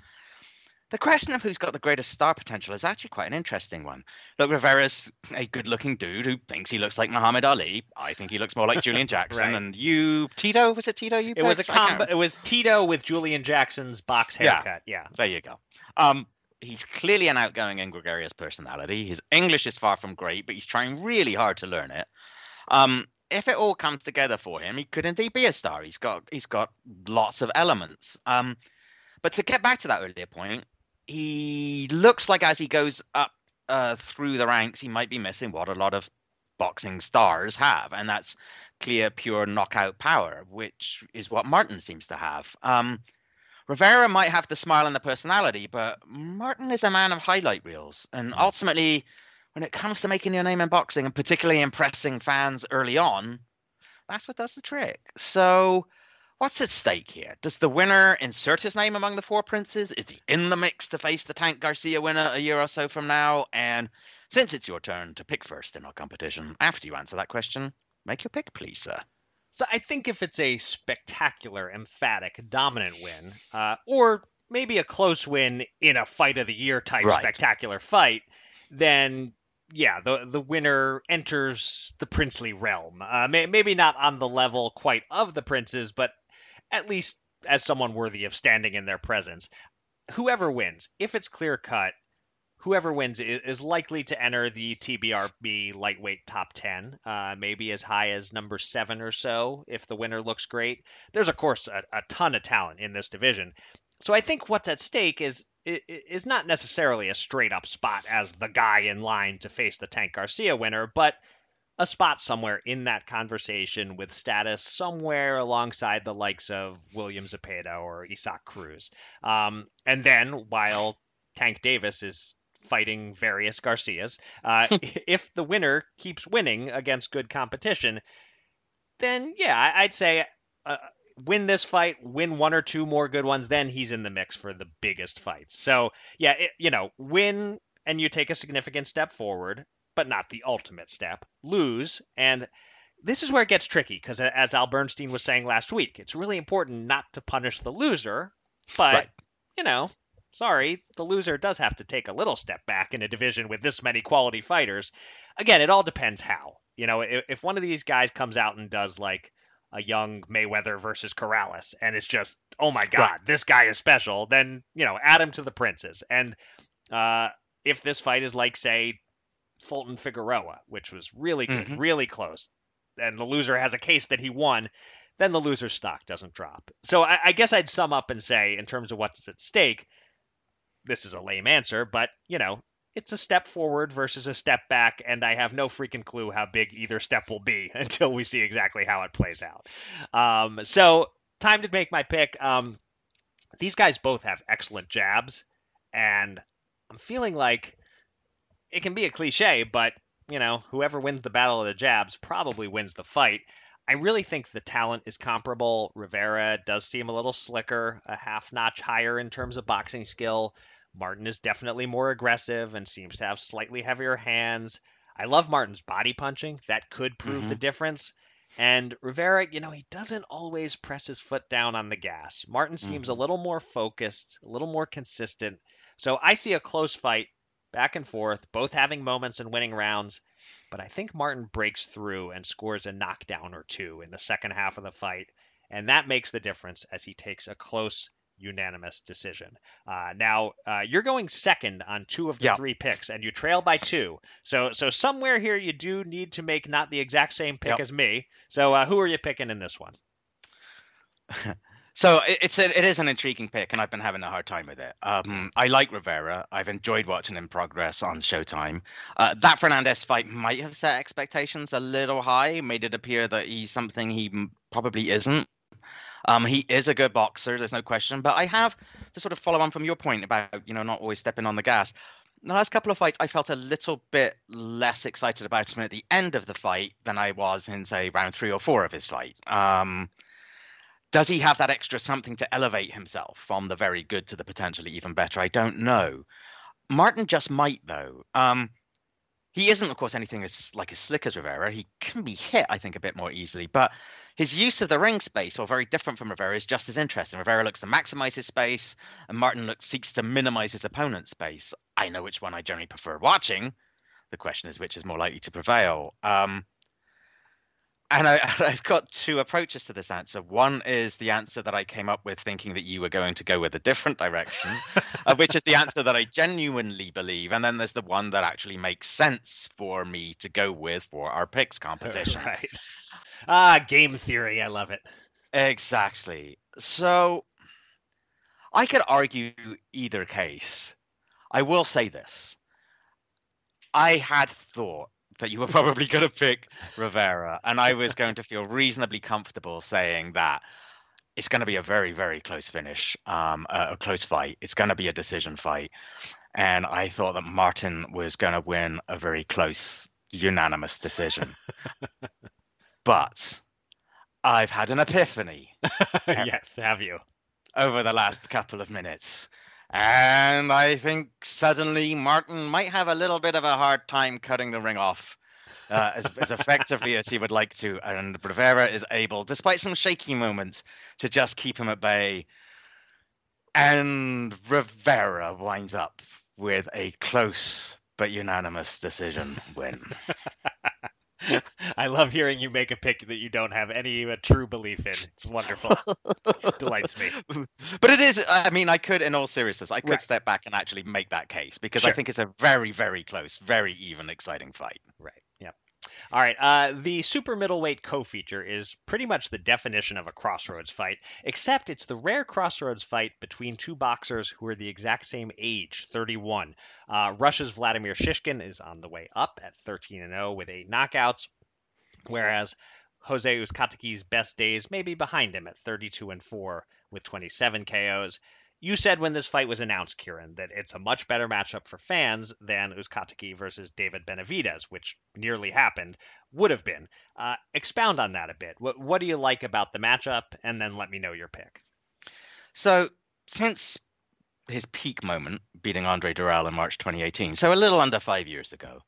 the question of who's got the greatest star potential is actually quite an interesting one. Look, Rivera's a good-looking dude who thinks he looks like Muhammad Ali. I think he looks more like Julian Jackson. Right. And you, Tito, was it Tito? You It was a picked? I can't combo. It was Tito with Julian Jackson's box Yeah. haircut. Yeah. There you go. Um, he's clearly an outgoing and gregarious personality. His English is far from great, but he's trying really hard to learn it. Um, if it all comes together for him, he could indeed be a star. He's got he's got lots of elements. Um, but to get back to that earlier point, he looks like as he goes up uh, through the ranks, he might be missing what a lot of boxing stars have, and that's clear, pure knockout power, which is what Martin seems to have. Um, Rivera might have the smile and the personality, but Martin is a man of highlight reels. And hmm. ultimately, when it comes to making your name in boxing and particularly impressing fans early on, that's what does the trick. So, what's at stake here? Does the winner insert his name among the four princes? Is he in the mix to face the Tank Garcia winner a year or so from now? And since it's your turn to pick first in our competition, after you answer that question, make your pick, please, sir. So I think if it's a spectacular, emphatic, dominant win, uh, or maybe a close win in a fight of the year type Right. spectacular fight, then yeah, the the winner enters the princely realm. Uh, may, maybe not on the level quite of the princes, but at least as someone worthy of standing in their presence. Whoever wins, if it's clear cut, whoever wins is likely to enter the TBRB lightweight top 10, uh, maybe as high as number seven or so if the winner looks great. There's, of course, a, a ton of talent in this division. So I think what's at stake is is not necessarily a straight up spot as the guy in line to face the Tank Garcia winner, but a spot somewhere in that conversation with status somewhere alongside the likes of William Zepeda or Isaac Cruz. Um, and then while Tank Davis is fighting various Garcias, uh, if the winner keeps winning against good competition, then yeah, I'd say uh, win this fight, win one or two more good ones, then he's in the mix for the biggest fights. So yeah, it, you know, win and you take a significant step forward, but not the ultimate step. Lose and this is where it gets tricky because as Al Bernstein was saying last week, it's really important not to punish the loser, but Right. you know, sorry, the loser does have to take a little step back in a division with this many quality fighters. Again, it all depends how. You know, if, if one of these guys comes out and does like a young Mayweather versus Corrales, and it's just, oh my God, this guy is special, then, you know, add him to the princes. And uh, if this fight is like, say, Fulton Figueroa, which was really good, Mhm. really close, and the loser has a case that he won, then the loser's stock doesn't drop. So I, I guess I'd sum up and say, in terms of what's at stake, this is a lame answer, but you know, it's a step forward versus a step back, and I have no freaking clue how big either step will be until we see exactly how it plays out. Um, so time to make my pick. Um, these guys both have excellent jabs, and I'm feeling like it can be a cliche, but you know, whoever wins the battle of the jabs probably wins the fight. I really think the talent is comparable. Rivera does seem a little slicker, a half notch higher in terms of boxing skill. Martin is definitely more aggressive and seems to have slightly heavier hands. I love Martin's body punching. That could prove the mm-hmm. difference. And Rivera, you know, he doesn't always press his foot down on the gas. Martin seems a mm-hmm. little more focused, a little more consistent. So I see a close fight, back and forth, both having moments and winning rounds. But I think Martin breaks through and scores a knockdown or two in the second half of the fight. And that makes the difference as he takes a close unanimous decision. Uh, now uh, you're going second on two of the Yeah. three picks, and you trail by two. So so somewhere here you do need to make not the exact same pick Yep. as me. So uh, who are you picking in this one? So it's a, it is an intriguing pick, and I've been having a hard time with it. Um, I like Rivera. I've enjoyed watching him progress on Showtime. Uh, that Fernandez fight might have set expectations a little high, made it appear that he's something he probably isn't. Um, he is a good boxer, there's no question. But I have to sort of follow on from your point about you know not always stepping on the gas. The last couple of fights, I felt a little bit less excited about him at the end of the fight than I was in say round three or four of his fight. Um, does he have that extra something to elevate himself from the very good to the potentially even better? I don't know. Martin just might though. Um, he isn't, of course, anything as like as slick as Rivera. He can be hit, I think, a bit more easily. But his use of the ring space, while very different from Rivera, is just as interesting. Rivera looks to maximize his space, and Martin looks seeks to minimize his opponent's space. I know which one I generally prefer watching. The question is, which is more likely to prevail? Um, and I, I've got two approaches to this answer. One is the answer that I came up with thinking that you were going to go with a different direction, uh, which is the answer that I genuinely believe. And then there's the one that actually makes sense for me to go with for our picks competition. right. Ah, game theory. I love it. Exactly. So I could argue either case. I will say this. I had thought that you were probably going to pick Rivera, and I was going to feel reasonably comfortable saying that it's going to be a very, very close finish, um, a, a close fight. It's going to be a decision fight. And I thought that Martin was going to win a very close, unanimous decision. but I've had an epiphany yes, have you? over the last couple of minutes. And I think suddenly Martin might have a little bit of a hard time cutting the ring off uh, as, as effectively as he would like to. And Rivera is able, despite some shaky moments, to just keep him at bay. And Rivera winds up with a close but unanimous decision win. I love hearing you make a pick that you don't have any uh, true belief in. It's wonderful. Delights me. but it is i mean i could in all seriousness i could Right. step back and actually make that case because i think it's a very very close very even exciting fight Right. All right. Uh, the super middleweight co-feature is pretty much the definition of a crossroads fight, except it's the rare crossroads fight between two boxers who are the exact same age, 31. Uh, Russia's Vladimir Shishkin is on the way up at 13 and 0 with eight knockouts, whereas Jose Uzcategui's best days may be behind him at 32 and 4 with 27 KOs. You said when this fight was announced, Kieran, that it's a much better matchup for fans than Uzcategui versus David Benavidez, which nearly happened, would have been. Uh, expound on that a bit. What, what do you like about the matchup? And then let me know your pick. so since his peak moment beating andre Dirrell in march 2018 so a little under five years ago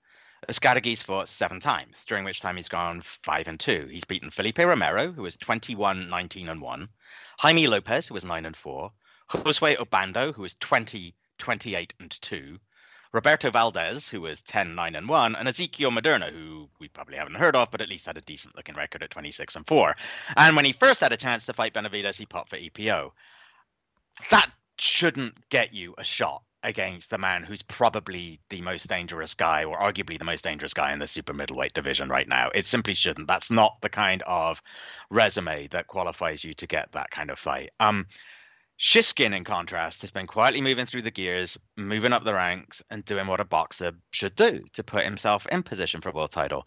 Uzcategui's fought seven times, during which time he's gone five and two. He's beaten Felipe Romero, who was 21, 19 and one, Jaime Lopez, who was nine and four, Josue Obando, who was 20, 28 and two, Roberto Valdez, who was 10, 9 and 1, and Ezekiel Maderna, who we probably haven't heard of, but at least had a decent looking record at 26 and 4. And when he first had a chance to fight Benavidez, he popped for EPO. That shouldn't get you a shot against the man who's probably the most dangerous guy, or arguably the most dangerous guy in the super middleweight division right now. It simply shouldn't. That's not the kind of resume that qualifies you to get that kind of fight. Um, Shishkin, in contrast, has been quietly moving through the gears, moving up the ranks, and doing what a boxer should do to put himself in position for a world title.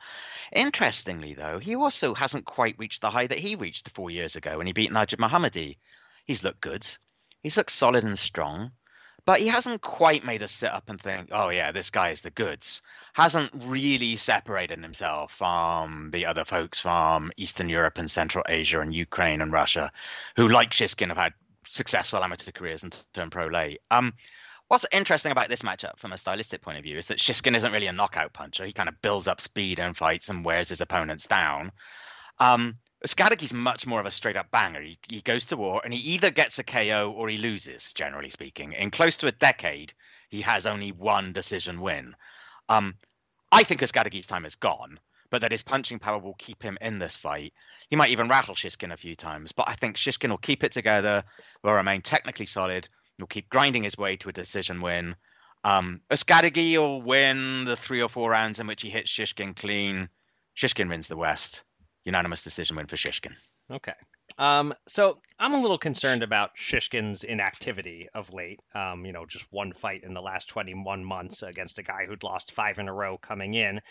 Interestingly, though, he also hasn't quite reached the high that he reached four years ago when he beat Najib Mohammadi. He's looked good. He's looked solid and strong, but he hasn't quite made us sit up and think, oh, yeah, this guy is the goods. Hasn't really separated himself from the other folks from Eastern Europe and Central Asia and Ukraine and Russia, who, like Shishkin, have had successful amateur careers and turn pro late. Um, what's interesting about this matchup from a stylistic point of view is that Shishkin isn't really a knockout puncher. He kind of builds up speed and fights and wears his opponents down. Um, Uzcategui's much more of a straight up banger. He, he goes to war and he either gets a KO or he loses, generally speaking. In close to a decade, he has only one decision win. Um, I think Uzcategui's time is gone, but that his punching power will keep him in this fight. He might even rattle Shishkin a few times, but I think Shishkin will keep it together, will remain technically solid, will keep grinding his way to a decision win. Um, Uzcategui will win the three or four rounds in which he hits Shishkin clean. Shishkin wins the West. Unanimous decision win for Shishkin. Okay. Um, so I'm a little concerned about Shishkin's inactivity of late. Um, you know, just one fight in the last 21 months against a guy who'd lost five in a row coming in.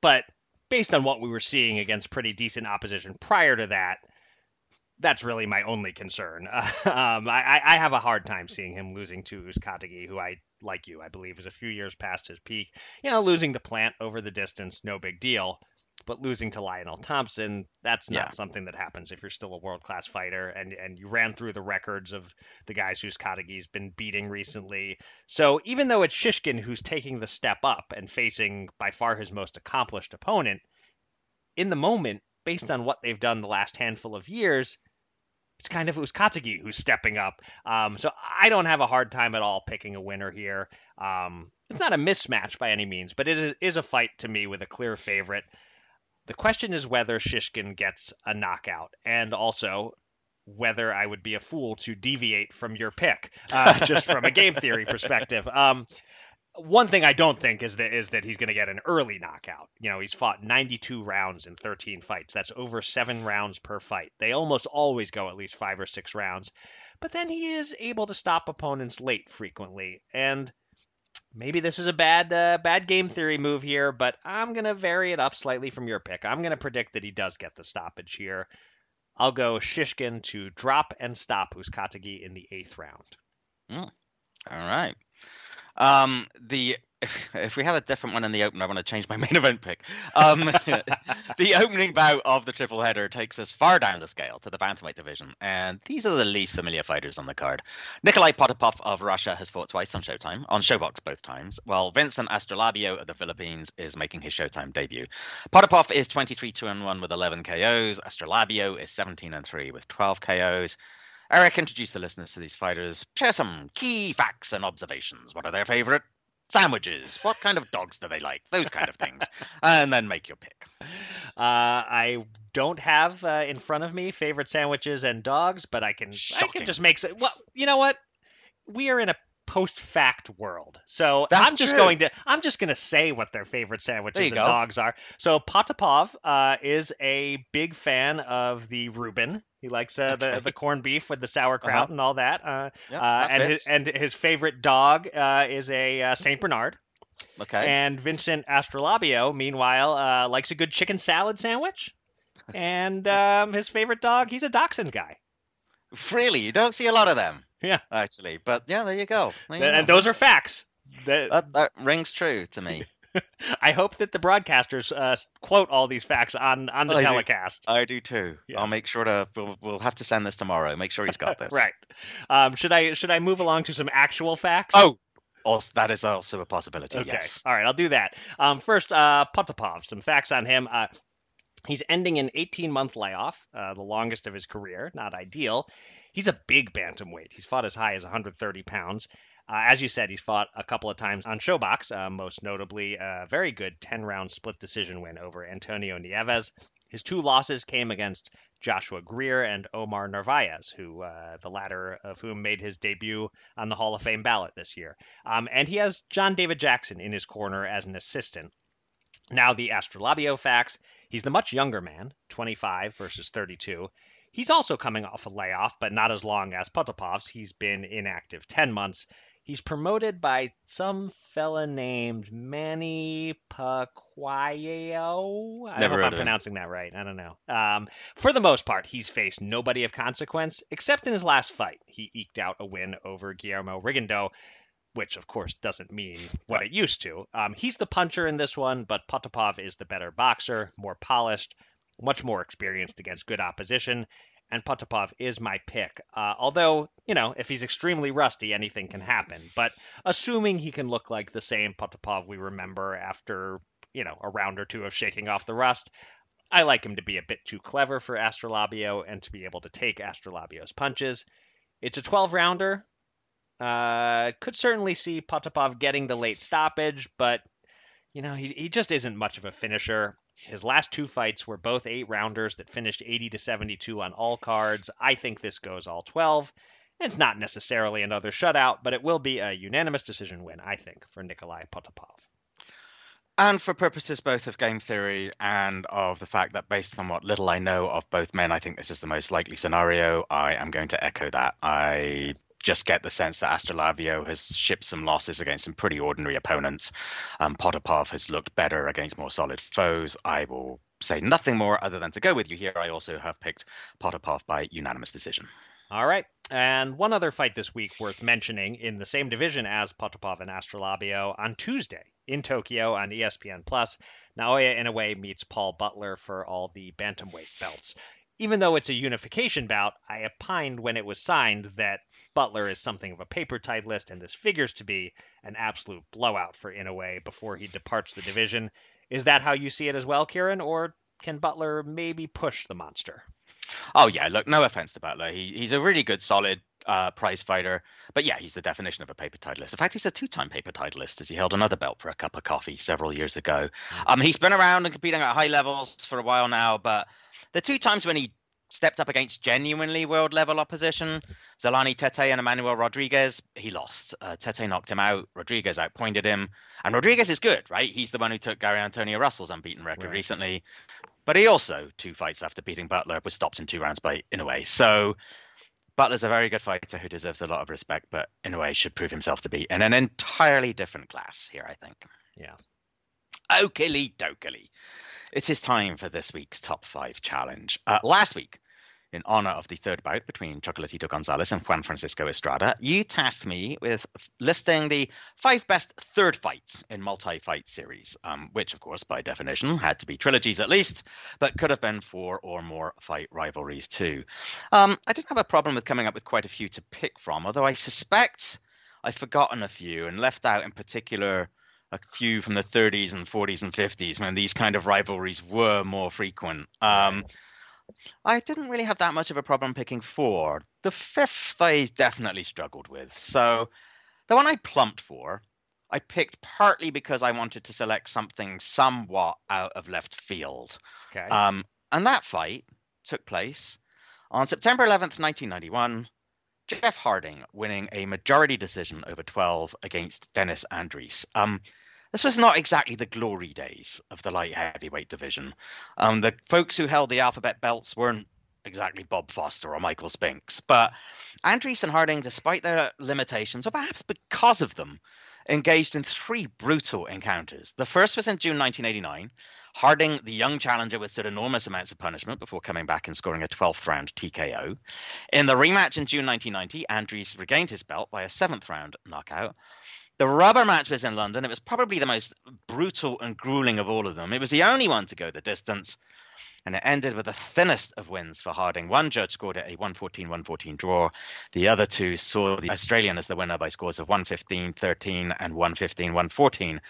But based on what we were seeing against pretty decent opposition prior to that, that's really my only concern. um, I, I, have a hard time seeing him losing to Uzcategui, who I, like you, I believe is a few years past his peak. You know, losing to Plant over the distance, no big deal but losing to Lionel Thompson, that's not yeah. something that happens if you're still a world class fighter. And and you ran through the records of the guys Uzcategui's been beating recently. So even though it's Shishkin who's taking the step up and facing by far his most accomplished opponent, in the moment, based on what they've done the last handful of years, it's kind of Uzcategui who's stepping up. Um, so I don't have a hard time at all picking a winner here. Um, it's not a mismatch by any means, but it is, is a fight to me with a clear favorite. The question is whether Shishkin gets a knockout, and also whether I would be a fool to deviate from your pick, uh, just from a game theory perspective. Um, one thing I don't think is that is that he's going to get an early knockout. You know, he's fought 92 rounds in 13 fights. That's over seven rounds per fight. They almost always go at least five or six rounds, but then he is able to stop opponents late frequently, and maybe this is a bad uh, bad game theory move here, but I'm gonna vary it up slightly from your pick. I'm gonna predict that he does get the stoppage here. I'll go Shishkin to drop and stop Uzcategui in the eighth round. Mm. All right. Um, the if, we have a different one in the open, I want to change my main event pick. Um, the opening bout of the triple header takes us far down the scale to the bantamweight division, and these are the least familiar fighters on the card. Nikolai Potapov of Russia has fought twice on Showtime, on ShoBox both times, while Vincent Astrolabio of the Philippines is making his Showtime debut. Potapov is 23 2 1 with 11 KOs. Astrolabio is 17 3 with 12 KOs. Eric, introduce the listeners to these fighters. Share some key facts and observations. What are their favorite sandwiches? What kind of dogs do they like? Those kind of things. and then make your pick. Uh, I don't have uh, in front of me favorite sandwiches and dogs, but I can Shocking. I can just make. Well, you know what? We are in a post fact world. So That's I'm just true. going to I'm just going to say what their favorite sandwiches and go. dogs are. So Potapov uh, is a big fan of the Reuben. He likes uh, okay. the the corned beef with the sauerkraut uh-huh. and all that. Uh, yep, uh, that and his, and his favorite dog uh, is a uh, Saint Bernard. Okay. And Vincent Astrolabio, meanwhile, likes a good chicken salad sandwich. and um, his favorite dog, he's a dachshund guy. Really, you don't see a lot of them. Yeah, actually, but yeah, there you go. There you and go. those are facts. That... That, that rings true to me. I hope that the broadcasters uh, quote all these facts on on the I telecast. Do. I do too. Yes. I'll make sure to. We'll, we'll, have to send this tomorrow. Make sure he's got this. right. Um, should I should I move along to some actual facts? Oh, also, that is also a possibility. Okay. Yes. All right, I'll do that. Um, first, uh, Potapov. Some facts on him. Uh, he's ending an 18 month layoff, uh, the longest of his career. Not ideal. He's a big bantamweight. He's fought as high as 130 pounds. Uh, as you said, he's fought a couple of times on ShoBox, uh, most notably a very good 10 round split decision win over Antonio Nieves. His two losses came against Joshua Greer and Omar Narvaez, who uh, the latter of whom made his debut on the Hall of Fame ballot this year. Um, and he has John David Jackson in his corner as an assistant. Now the Astrolabio facts. He's the much younger man, 25 versus 32. He's also coming off a layoff, but not as long as Potapov's. He's been inactive 10 months. He's promoted by some fella named Manny Pacquiao. I Never hope I'm pronouncing that right. I don't know. Um, for the most part, he's faced nobody of consequence, except in his last fight. He eked out a win over Guillermo Rigondeaux, which of course doesn't mean what it used to. Um, he's the puncher in this one, but Potapov is the better boxer, more polished, much more experienced against good opposition, and Potapov is my pick. Uh, although, you know, if he's extremely rusty, anything can happen. But assuming he can look like the same Potapov we remember after, you know, a round or two of shaking off the rust, I like him to be a bit too clever for Astrolabio and to be able to take Astrolabio's punches. It's a 12 rounder. Uh, could certainly see Potapov getting the late stoppage, but, you know, he, he just isn't much of a finisher. His last two fights were both eight rounders that finished 80 to 72 on all cards. I think this goes all 12. It's not necessarily another shutout, but it will be a unanimous decision win, I think, for Nikolai Potapov. And for purposes both of game theory and of the fact that based on what little I know of both men, I think this is the most likely scenario, I am going to echo that. I just get the sense that Astrolabio has shipped some losses against some pretty ordinary opponents. Um, Potapov has looked better against more solid foes. I will say nothing more other than to go with you here. I also have picked Potapov by unanimous decision. All right. And one other fight this week worth mentioning in the same division as Potapov and Astrolabio on Tuesday in Tokyo on ESPN Plus. Naoya Inoue meets Paul Butler for all the bantamweight belts. Even though it's a unification bout, I opined when it was signed that Butler is something of a paper titleist, and this figures to be an absolute blowout for Inoue before he departs the division. Is that how you see it as well, Kieran, or can Butler maybe push the monster? Oh yeah, look, no offense to Butler. He, he's a really good, solid uh, prize fighter. But yeah, he's the definition of a paper titleist. In fact, he's a two-time paper titleist as he held another belt for a cup of coffee several years ago. Hmm. Um, he's been around and competing at high levels for a while now, but the two times when he stepped up against genuinely world level opposition, Zolani Tete and Emmanuel Rodriguez, he lost. Uh, Tete knocked him out. Rodriguez outpointed him. And Rodriguez is good, right? He's the one who took Gary Antonio Russell's unbeaten record right. recently. But he also, two fights after beating Butler, was stopped in two rounds by Inoue. So Butler's a very good fighter who deserves a lot of respect, but Inoue should prove himself to be in an entirely different class here, I think. Yeah. Okily dokily. It is time for this week's top five challenge. Uh, last week, in honor of the third bout between Chocolatito Gonzalez and Juan Francisco Estrada, you tasked me with listing the five best third fights in multi-fight series, um, which, of course, by definition, had to be trilogies at least, but could have been four or more fight rivalries too. Um, I didn't have a problem with coming up with quite a few to pick from, although I suspect I've forgotten a few and left out in particular a few from the 30s and 40s and 50s when these kind of rivalries were more frequent. Um, I didn't really have that much of a problem picking four. The fifth I definitely struggled with. So the one I plumped for, I picked partly because I wanted to select something somewhat out of left field. Okay. Um, and that fight took place on September 11th, 1991. Jeff Harding winning a majority decision over 12 against Dennis Andries. Um, this was not exactly the glory days of the light heavyweight division. Um, the folks who held the alphabet belts weren't exactly Bob Foster or Michael Spinks, but Andries and Harding, despite their limitations, or perhaps because of them, engaged in three brutal encounters. The first was in June 1989. Harding, the young challenger, withstood enormous amounts of punishment before coming back and scoring a 12th round TKO. In the rematch in June 1990, Andries regained his belt by a seventh round knockout. The rubber match was in London. It was probably the most brutal and grueling of all of them. It was the only one to go the distance, and it ended with the thinnest of wins for Harding. One judge scored it a 114 114 draw. The other two saw the Australian as the winner by scores of 115 13 and 115 114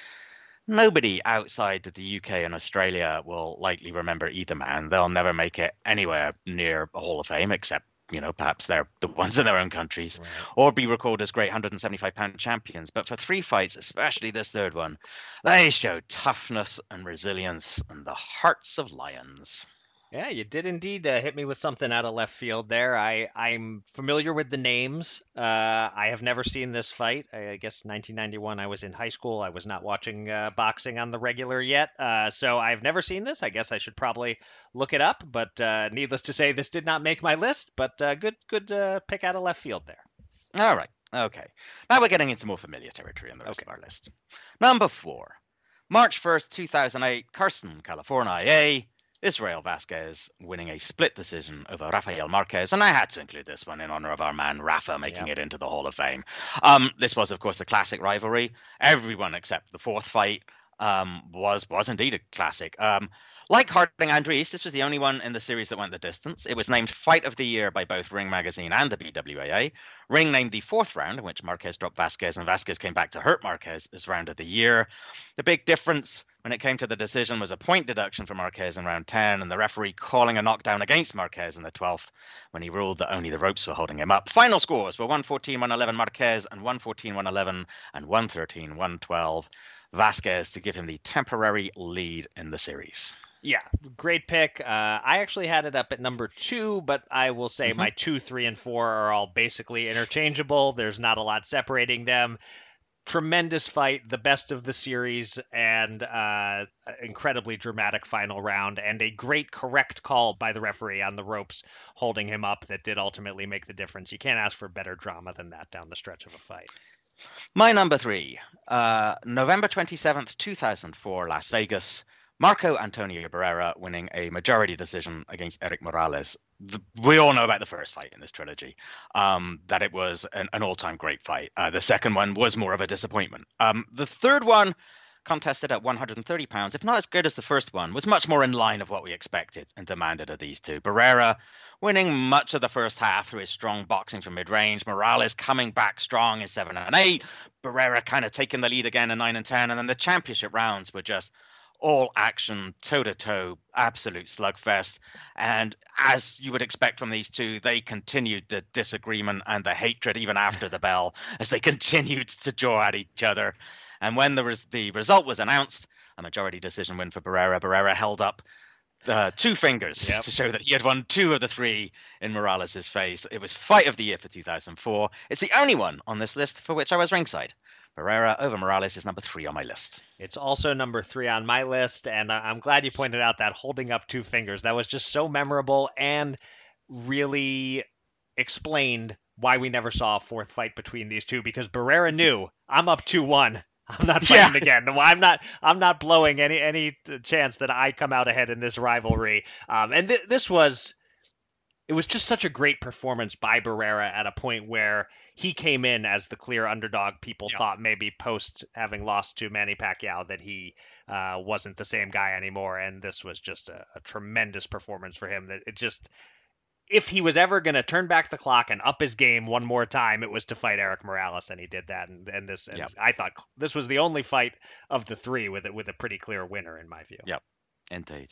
nobody outside of the UK and Australia will likely remember either man. They'll never make it anywhere near a Hall of Fame except you know, perhaps they're the ones in their own countries, right. or be recalled as great 175 pound champions. But for three fights, especially this third one, they showed toughness and resilience and the hearts of lions. Yeah, you did indeed uh, hit me with something out of left field there. I I'm familiar with the names. Uh, I have never seen this fight. I, I, guess 1991. I was in high school. I was not watching uh, boxing on the regular yet, uh, so I've never seen this. I guess I should probably look it up. But uh, needless to say, this did not make my list. But uh, good good pick out of left field there. All right. Okay. Now we're getting into more familiar territory on the rest okay. of our list. Number four, March 1st, 2008, Carson, California. Israel Vasquez winning a split decision over Rafael Marquez, and I had to include this one in honor of our man Rafa making yeah. it into the Hall of Fame. Um, this was, of course, a classic rivalry. Everyone except the fourth fight um, was was indeed a classic. Um, like Harding Andries, this was the only one in the series that went the distance. It was named Fight of the Year by both Ring Magazine and the BWAA. Ring named the fourth round, in which Marquez dropped Vasquez, and Vasquez came back to hurt Marquez as round of the year. The big difference when it came to the decision was a point deduction for Marquez in round 10, and the referee calling a knockdown against Marquez in the 12th when he ruled that only the ropes were holding him up. Final scores were 114 111 Marquez, and 114 111, and 113 112 Vasquez to give him the temporary lead in the series. Yeah, great pick. Uh, I actually had it up at number two, but I will say Mhm. my two, three, and four are all basically interchangeable. There's not a lot separating them. Tremendous fight, the best of the series, and uh, incredibly dramatic final round, and a great correct call by the referee on the ropes holding him up that did ultimately make the difference. You can't ask for better drama than that down the stretch of a fight. My number three, uh, November 27th, 2004, Las Vegas. Marco Antonio Barrera winning a majority decision against Erik Morales. The, we all know about the first fight in this trilogy, um, that it was an, an all time great fight. Uh, the second one was more of a disappointment. Um, the third one, contested at 130 pounds, if not as good as the first one, was much more in line of what we expected and demanded of these two. Barrera winning much of the first half through his strong boxing from mid range. Morales coming back strong in seven and eight. Barrera kind of taking the lead again in nine and 10. And then the championship rounds were just all action, toe to toe, absolute slugfest. And as you would expect from these two, they continued the disagreement and the hatred even after the bell as they continued to jaw at each other. And when the, res- the result was announced, a majority decision win for Barrera, Barrera held up uh, two fingers Yep. to show that he had won two of the three in Morales' face. It was fight of the year for 2004. It's the only one on this list for which I was ringside. Barrera over Morales is number three on my list. It's also number three on my list, and I'm glad you pointed out that holding up two fingers. That was just so memorable and really explained why we never saw a fourth fight between these two because Barrera knew I'm up two one. I'm not fighting Yeah. again. I'm not. I'm not blowing any any chance that I come out ahead in this rivalry. Um, and th- this was, it was just such a great performance by Barrera at a point where he came in as the clear underdog. People Yeah. thought maybe post having lost to Manny Pacquiao that he uh, wasn't the same guy anymore, and this was just a, a tremendous performance for him. That it just, if he was ever going to turn back the clock and up his game one more time, it was to fight Erik Morales, and he did that. And, and this, and Yep. I thought this was the only fight of the three with it with a pretty clear winner in my view. Yep. Indeed.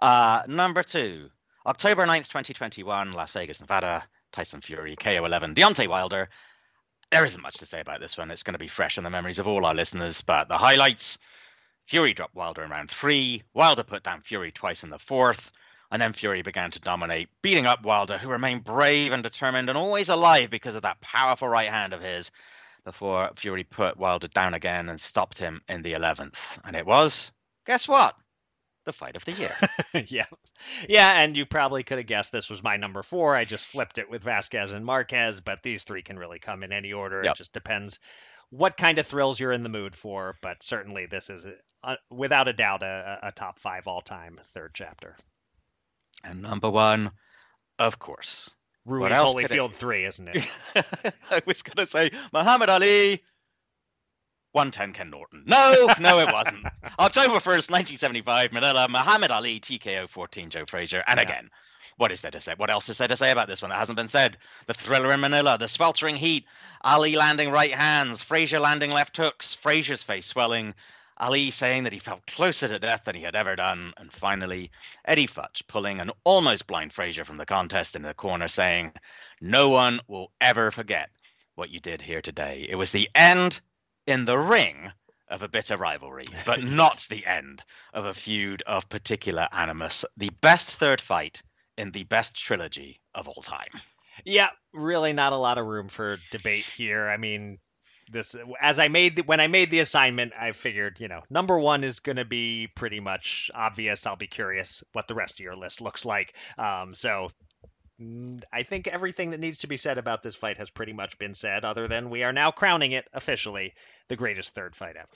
Uh, number two, October 9th, 2021, Las Vegas, Nevada. Tyson Fury, KO 11, Deontay Wilder. There isn't much to say about this one. It's going to be fresh in the memories of all our listeners, but the highlights Fury dropped Wilder in round three. Wilder put down Fury twice in the fourth. And then Fury began to dominate, beating up Wilder, who remained brave and determined and always alive because of that powerful right hand of his, before Fury put Wilder down again and stopped him in the 11th. And it was, guess what? The fight of the year. yeah. Yeah, and you probably could have guessed this was my number four. I just flipped it with Vazquez and Marquez, but these three can really come in any order. Yep. It just depends what kind of thrills you're in the mood for, but certainly this is, uh, without a doubt, a, a top five all time third chapter. and number one, of course. Ruiz else could it- Holyfield three, isn't it? I was going to say Muhammad Ali. 110 Ken Norton. No, no, it wasn't. October 1st, 1975, Manila, Muhammad Ali, TKO 14, Joe Frazier. And Yeah. again, what is there to say? What else is there to say about this one that hasn't been said? The thriller in Manila, the sweltering heat, Ali landing right hands, Frazier landing left hooks, Frazier's face swelling, Ali saying that he felt closer to death than he had ever done, and finally, Eddie Futch pulling an almost blind Frazier from the contest in the corner, saying, No one will ever forget what you did here today. It was the end in the ring of a bitter rivalry, but not the end of a feud of particular animus. The best third fight in the best trilogy of all time. Yeah, really not a lot of room for debate here. I mean, this as I made the, when I made the assignment, I figured, you know, number 1 is going to be pretty much obvious. I'll be curious what the rest of your list looks like. Um so I think everything that needs to be said about this fight has pretty much been said other than we are now crowning it officially the greatest third fight ever.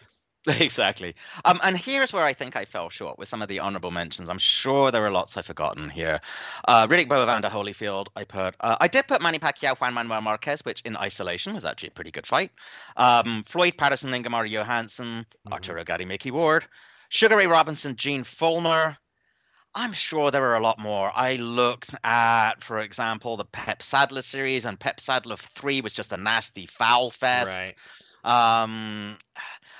Exactly. Um, and here's where I think I fell short with some of the honorable mentions. I'm sure there are lots I've forgotten here. Uh, Riddick Bowe, Evander Holyfield, I put. Uh, I did put Manny Pacquiao, Juan Manuel Marquez, which in isolation was actually a pretty good fight. Um, Floyd Patterson, Ingemar Johansson, Arturo Gatti, Micky Ward, Sugar Ray Robinson, Gene Fullmer. I'm sure there are a lot more. I looked at, for example, the Pep Saddler series, and Pep Saddler 3 was just a nasty foul fest. Right. Um,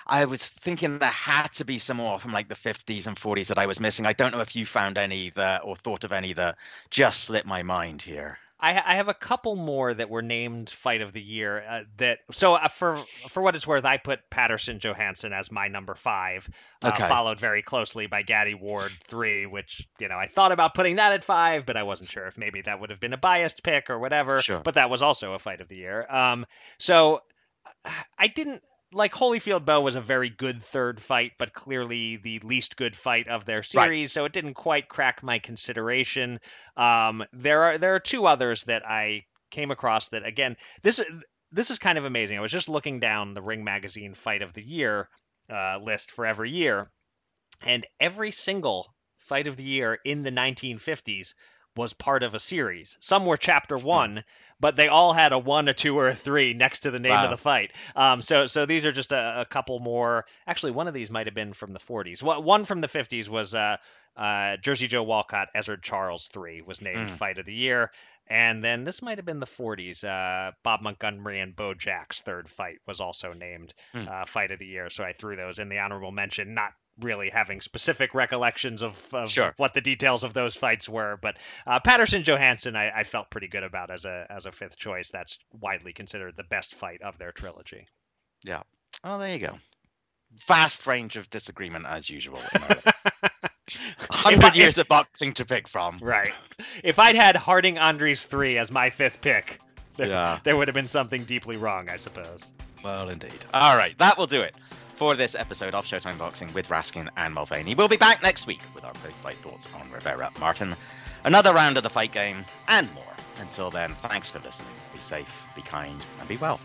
I was thinking there had to be some more from like the 50s and 40s that I was missing. I don't know if you found any that or thought of any that just slipped my mind here. I, I have a couple more that were named fight of the year. Uh, that so uh, for for what it's worth, I put Patterson Johansson as my number five, uh, Okay. followed very closely by Gatti Ward three, which you know I thought about putting that at five, but I wasn't sure if maybe that would have been a biased pick or whatever. Sure. But that was also a fight of the year. Um, so I didn't like Holyfield Bowe was a very good third fight, but clearly the least good fight of their series, so it didn't quite crack my consideration. Um, there are there are two others that I came across that again this this is kind of amazing. I was just looking down the Ring Magazine Fight of the Year uh, list for every year, and every single fight of the year in the 1950s was part of a series. Some were chapter one, but they all had a one, a two, or a three next to the name Wow. of the fight. Um, so so these are just a, a couple more. Actually, one of these might have been from the 40s. Well, one from the 50s was uh, uh, Jersey Joe Walcott, Ezzard Charles three was named Mm. fight of the year. And then this might have been the 40s. Uh, Bob Montgomery and Beau Jack's third fight was also named Hmm. uh, fight of the year. So I threw those in the honorable mention, not really having specific recollections of, of Sure. what the details of those fights were. But uh, Patterson Johansson, I, I felt pretty good about as a as a fifth choice. That's widely considered the best fight of their trilogy. Yeah. Oh, there you go. Vast range of disagreement as usual. in our- If Hundred years of boxing to pick from. Right. If I'd had Harding Andries three as my fifth pick, there, Yeah. there would have been something deeply wrong, I suppose. Well, indeed. All right, that will do it for this episode of Showtime Boxing with Raskin and Mulvaney. We'll be back next week with our post-fight thoughts on Rivera Martin, another round of the fight game, and more. Until then, thanks for listening. Be safe, be kind, and be well.